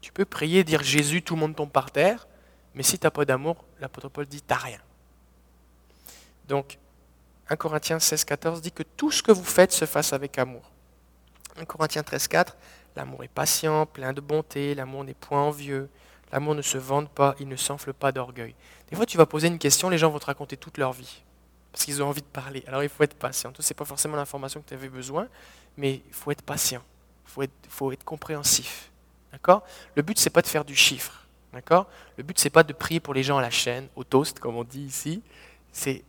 Tu peux prier, dire Jésus, tout le monde tombe par terre, mais si tu n'as pas d'amour, l'apôtre Paul dit, tu rien. Donc, 1 Corinthiens 16, 14 dit que tout ce que vous faites se fasse avec amour. 1 Corinthiens 13, 4, l'amour est patient, plein de bonté, l'amour n'est point envieux, L'amour ne se vante pas, il ne s'enfle pas d'orgueil. Des fois, tu vas poser une question, les gens vont te raconter toute leur vie. parce qu'ils ont envie de parler. Alors il faut être patient. Ce n'est pas forcément l'information que tu avais besoin, mais il faut être patient. Il faut être, compréhensif. D'accord? Le but, c'est pas de faire du chiffre. D'accord? Le but, c'est pas de prier pour les gens à la chaîne, au toast, comme on dit ici. C'est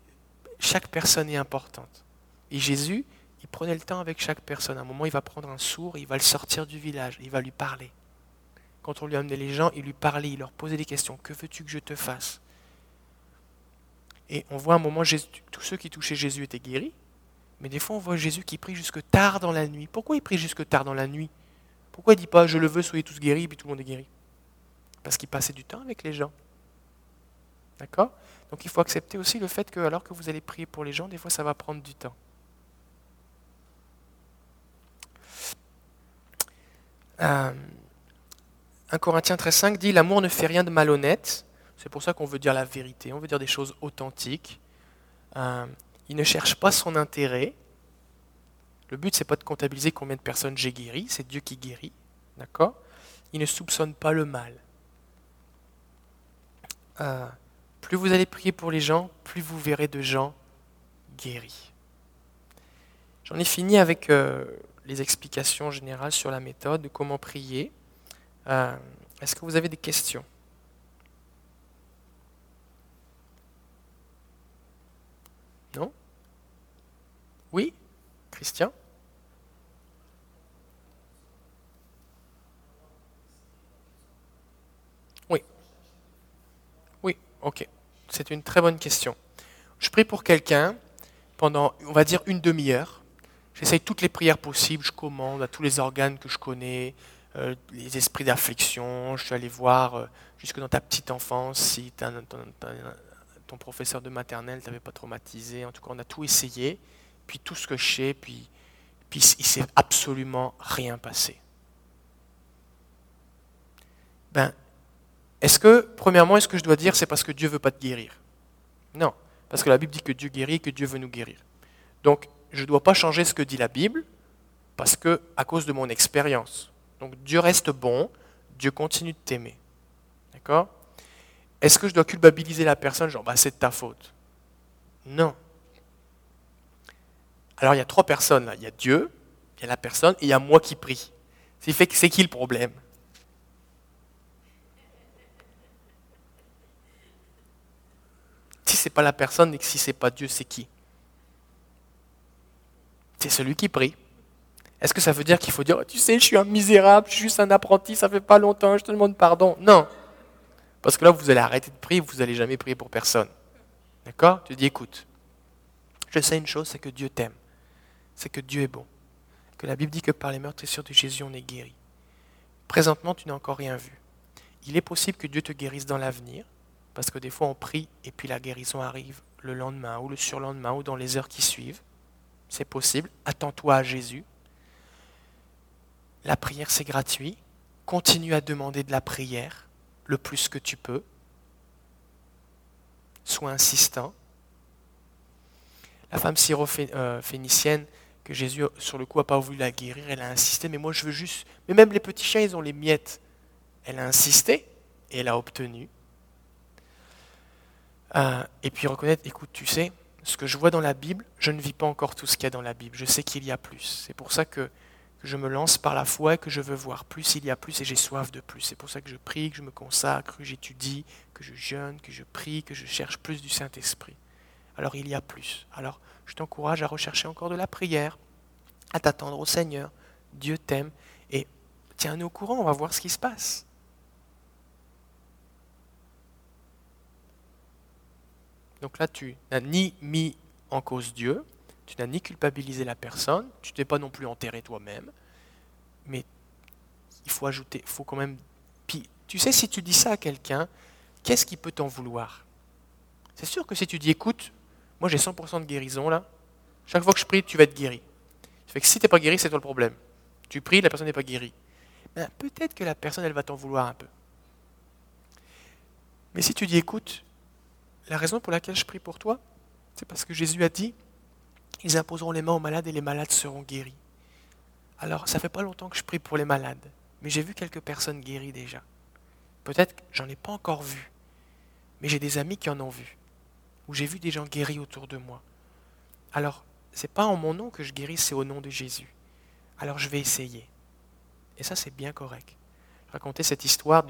chaque personne est importante. Et Jésus, il prenait le temps avec chaque personne. À un moment, il va prendre un sourd, il va le sortir du village, il va lui parler. Quand on lui amenait les gens, il lui parlait, il leur posait des questions. Que veux-tu que je te fasse? Et on voit un moment, tous ceux qui touchaient Jésus étaient guéris. Mais des fois, on voit Jésus qui prie jusque tard dans la nuit. Pourquoi il prie jusque tard dans la nuit? Pourquoi il ne dit pas je le veux, soyez tous guéris, puis tout le monde est guéri? Parce qu'il passait du temps avec les gens. D'accord? Donc il faut accepter aussi le fait que, alors que vous allez prier pour les gens, des fois, ça va prendre du temps. 1 Corinthiens 13.5 dit L'amour ne fait rien de malhonnête. C'est pour ça qu'on veut dire la vérité, on veut dire des choses authentiques. Euh, il ne cherche pas son intérêt. Le but, c'est pas de comptabiliser combien de personnes j'ai guéri, c'est Dieu qui guérit. D'accord? Il ne soupçonne pas le mal. Euh, plus vous allez prier pour les gens, plus vous verrez de gens guéris. J'en ai fini avec euh, les explications générales sur la méthode, de comment prier. Euh, est-ce que vous avez des questions? Non? Oui? Christian? Oui. Oui, ok. C'est une très bonne question. Je prie pour quelqu'un pendant, on va dire, une demi-heure. J'essaye toutes les prières possibles, je commande à tous les organes que je connais, euh, les esprits d'affliction, je suis allé voir euh, jusque dans ta petite enfance si ton, professeur de maternelle t'avait pas traumatisé. En tout cas, on a tout essayé, puis tout ce que je sais, puis, puis il s'est absolument rien passé. Ben, est-ce que, premièrement, est-ce que je dois dire c'est parce que Dieu veut pas te guérir? Non, parce que la Bible dit que Dieu guérit que Dieu veut nous guérir. Donc, je ne dois pas changer ce que dit la Bible parce que à cause de mon expérience. Donc Dieu reste bon, Dieu continue de t'aimer. D'accord? Est-ce que je dois culpabiliser la personne genre bah, c'est de ta faute? Non. Alors il y a trois personnes là, il y a Dieu, il y a la personne et il y a moi qui prie. C'est qui le problème? Si c'est pas la personne et que si c'est pas Dieu, c'est qui? C'est celui qui prie. Est-ce que ça veut dire qu'il faut dire, tu sais, je suis un misérable, je suis juste un apprenti, ça fait pas longtemps, je te demande pardon Non. Parce que là, vous allez arrêter de prier, vous n'allez jamais prier pour personne. D'accord? Tu dis, écoute, je sais une chose, c'est que Dieu t'aime. C'est que Dieu est bon. Que la Bible dit que par les meurtrissures de Jésus, on est guéri. Présentement, tu n'as encore rien vu. Il est possible que Dieu te guérisse dans l'avenir, parce que des fois, on prie et puis la guérison arrive le lendemain ou le surlendemain ou dans les heures qui suivent c'est possible. Attends-toi à Jésus. La prière, c'est gratuit. Continue à demander de la prière le plus que tu peux. Sois insistant. La femme syro-phénicienne, euh, que Jésus, sur le coup, n'a pas voulu la guérir, elle a insisté, mais moi je veux juste... Mais même les petits chiens, ils ont les miettes. Elle a insisté et elle a obtenu. Euh, et puis reconnaître, écoute, tu sais, ce que je vois dans la Bible, je ne vis pas encore tout ce qu'il y a dans la Bible. Je sais qu'il y a plus. C'est pour ça que, je me lance par la foi que je veux voir plus. Il y a plus et j'ai soif de plus. C'est pour ça que je prie, que je me consacre, que j'étudie, que je jeûne, que je prie, que je cherche plus du Saint-Esprit. Alors il y a plus. Alors je t'encourage à rechercher encore de la prière, à t'attendre au Seigneur. Dieu t'aime et tiens-nous au courant, on va voir ce qui se passe. Donc là, tu n'as ni mis en cause Dieu, tu n'as ni culpabilisé la personne, tu t'es pas non plus enterré toi-même, mais il faut ajouter, faut quand même... Puis, tu sais, si tu dis ça à quelqu'un, qu'est-ce qui peut t'en vouloir? C'est sûr que si tu dis, écoute, moi j'ai 100% de guérison là, chaque fois que je prie, tu vas être guéri. Ça fait que si tu pas guéri, c'est toi le problème. Tu pries, la personne n'est pas guérie. Ben, peut-être que la personne, elle va t'en vouloir un peu. Mais si tu dis, écoute, la raison pour laquelle je prie pour toi, c'est parce que Jésus a dit, ils imposeront les mains aux malades et les malades seront guéris. Alors, ça fait pas longtemps que je prie pour les malades, mais j'ai vu quelques personnes guéries déjà. Peut-être que j'en ai pas encore vu, mais j'ai des amis qui en ont vu, où j'ai vu des gens guéris autour de moi. Alors, c'est pas en mon nom que je guéris, c'est au nom de Jésus. Alors je vais essayer. Et ça, c'est bien correct. Je racontais cette histoire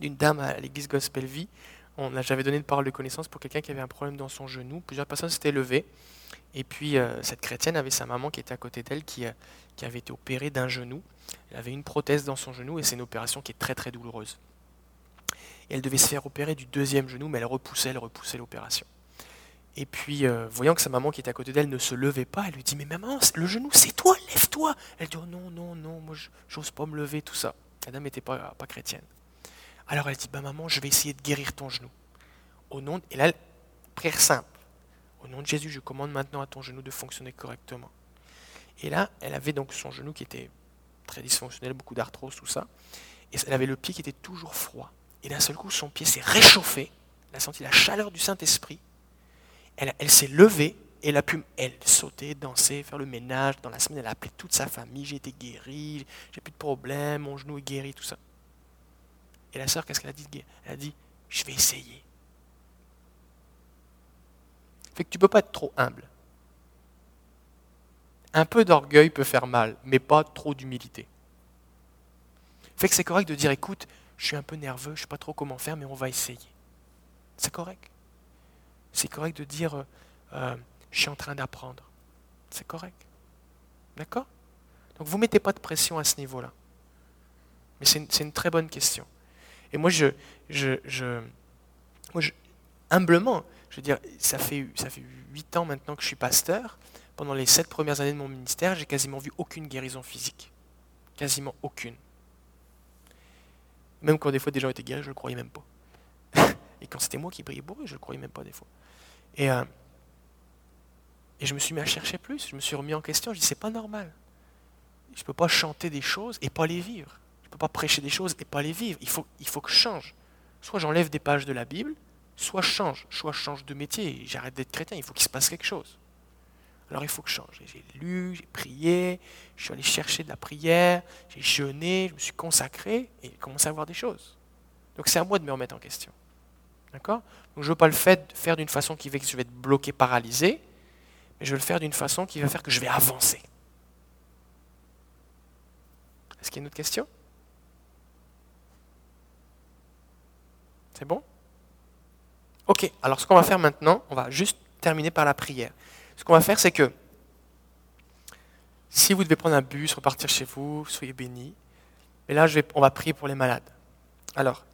d'une dame à l'église Gospel Vie. J'avais donné une parole de connaissance pour quelqu'un qui avait un problème dans son genou. Plusieurs personnes s'étaient levées. Et puis, euh, cette chrétienne avait sa maman qui était à côté d'elle, qui, euh, qui avait été opérée d'un genou. Elle avait une prothèse dans son genou et c'est une opération qui est très très douloureuse. Et elle devait se faire opérer du deuxième genou, mais elle repoussait, elle repoussait l'opération. Et puis, euh, voyant que sa maman qui était à côté d'elle ne se levait pas, elle lui dit Mais maman, le genou, c'est toi, lève-toi Elle dit Oh non, non, non, moi, j'ose pas me lever, tout ça. La dame n'était pas chrétienne. Alors elle dit Bah maman, je vais essayer de guérir ton genou. Au nom Et là, prière simple. Au nom de Jésus, je commande maintenant à ton genou de fonctionner correctement. Et là, elle avait donc son genou qui était très dysfonctionnel, beaucoup d'arthrose, tout ça. Et elle avait le pied qui était toujours froid. Et d'un seul coup, son pied s'est réchauffé. Elle a senti la chaleur du Saint-Esprit elle, s'est levée et elle a pu elle, sauter, danser, faire le ménage. Dans la semaine, elle a appelé toute sa famille. J'ai été guérie, j'ai plus de problème, mon genou est guéri, tout ça. Et la sœur, qu'est-ce qu'elle a dit? Elle a dit Je vais essayer. Fait que tu ne peux pas être trop humble. Un peu d'orgueil peut faire mal, mais pas trop d'humilité. Fait que c'est correct de dire écoute, je suis un peu nerveux, je ne sais pas trop comment faire, mais on va essayer. C'est correct c'est correct de dire euh, euh, je suis en train d'apprendre. C'est correct. D'accord? Donc vous ne mettez pas de pression à ce niveau-là. Mais c'est une, très bonne question. Et moi, je, humblement, je veux dire, ça fait, ça fait 8 ans maintenant que je suis pasteur. Pendant les 7 premières années de mon ministère, j'ai quasiment vu aucune guérison physique. Quasiment aucune. Même quand des fois des gens étaient guéris, je ne le croyais même pas. Et quand c'était moi qui priais pour eux, je ne le croyais même pas des fois. Et, euh, et je me suis mis à chercher plus, je me suis remis en question, je dis c'est pas normal. Je ne peux pas chanter des choses et pas les vivre. Peux pas prêcher des choses et pas les vivre. Il faut, il faut que je change. Soit j'enlève des pages de la Bible, soit je change, soit je change de métier, j'arrête d'être chrétien, il faut qu'il se passe quelque chose. Alors il faut que je change. J'ai lu, j'ai prié, je suis allé chercher de la prière, j'ai jeûné, je me suis consacré et j'ai commencé à voir des choses. Donc c'est à moi de me remettre en question. D'accord? Donc je ne veux pas le faire d'une façon qui fait que je vais être bloqué, paralysé, mais je veux le faire d'une façon qui va faire que je vais avancer. Est-ce qu'il y a une autre question? C'est bon? Ok, alors ce qu'on va faire maintenant, on va juste terminer par la prière. Ce qu'on va faire, c'est que si vous devez prendre un bus, repartir chez vous, soyez bénis. Et là, je vais, on va prier pour les malades. Alors,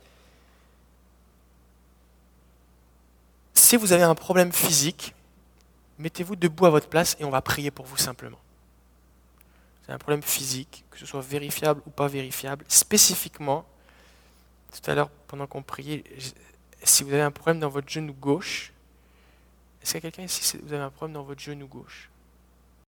Si vous avez un problème physique, mettez-vous debout à votre place et on va prier pour vous simplement. C'est un problème physique, que ce soit vérifiable ou pas vérifiable. Spécifiquement, tout à l'heure, pendant qu'on priait, si vous avez un problème dans votre genou gauche, est-ce qu'il y a quelqu'un ici, si vous avez un problème dans votre genou gauche?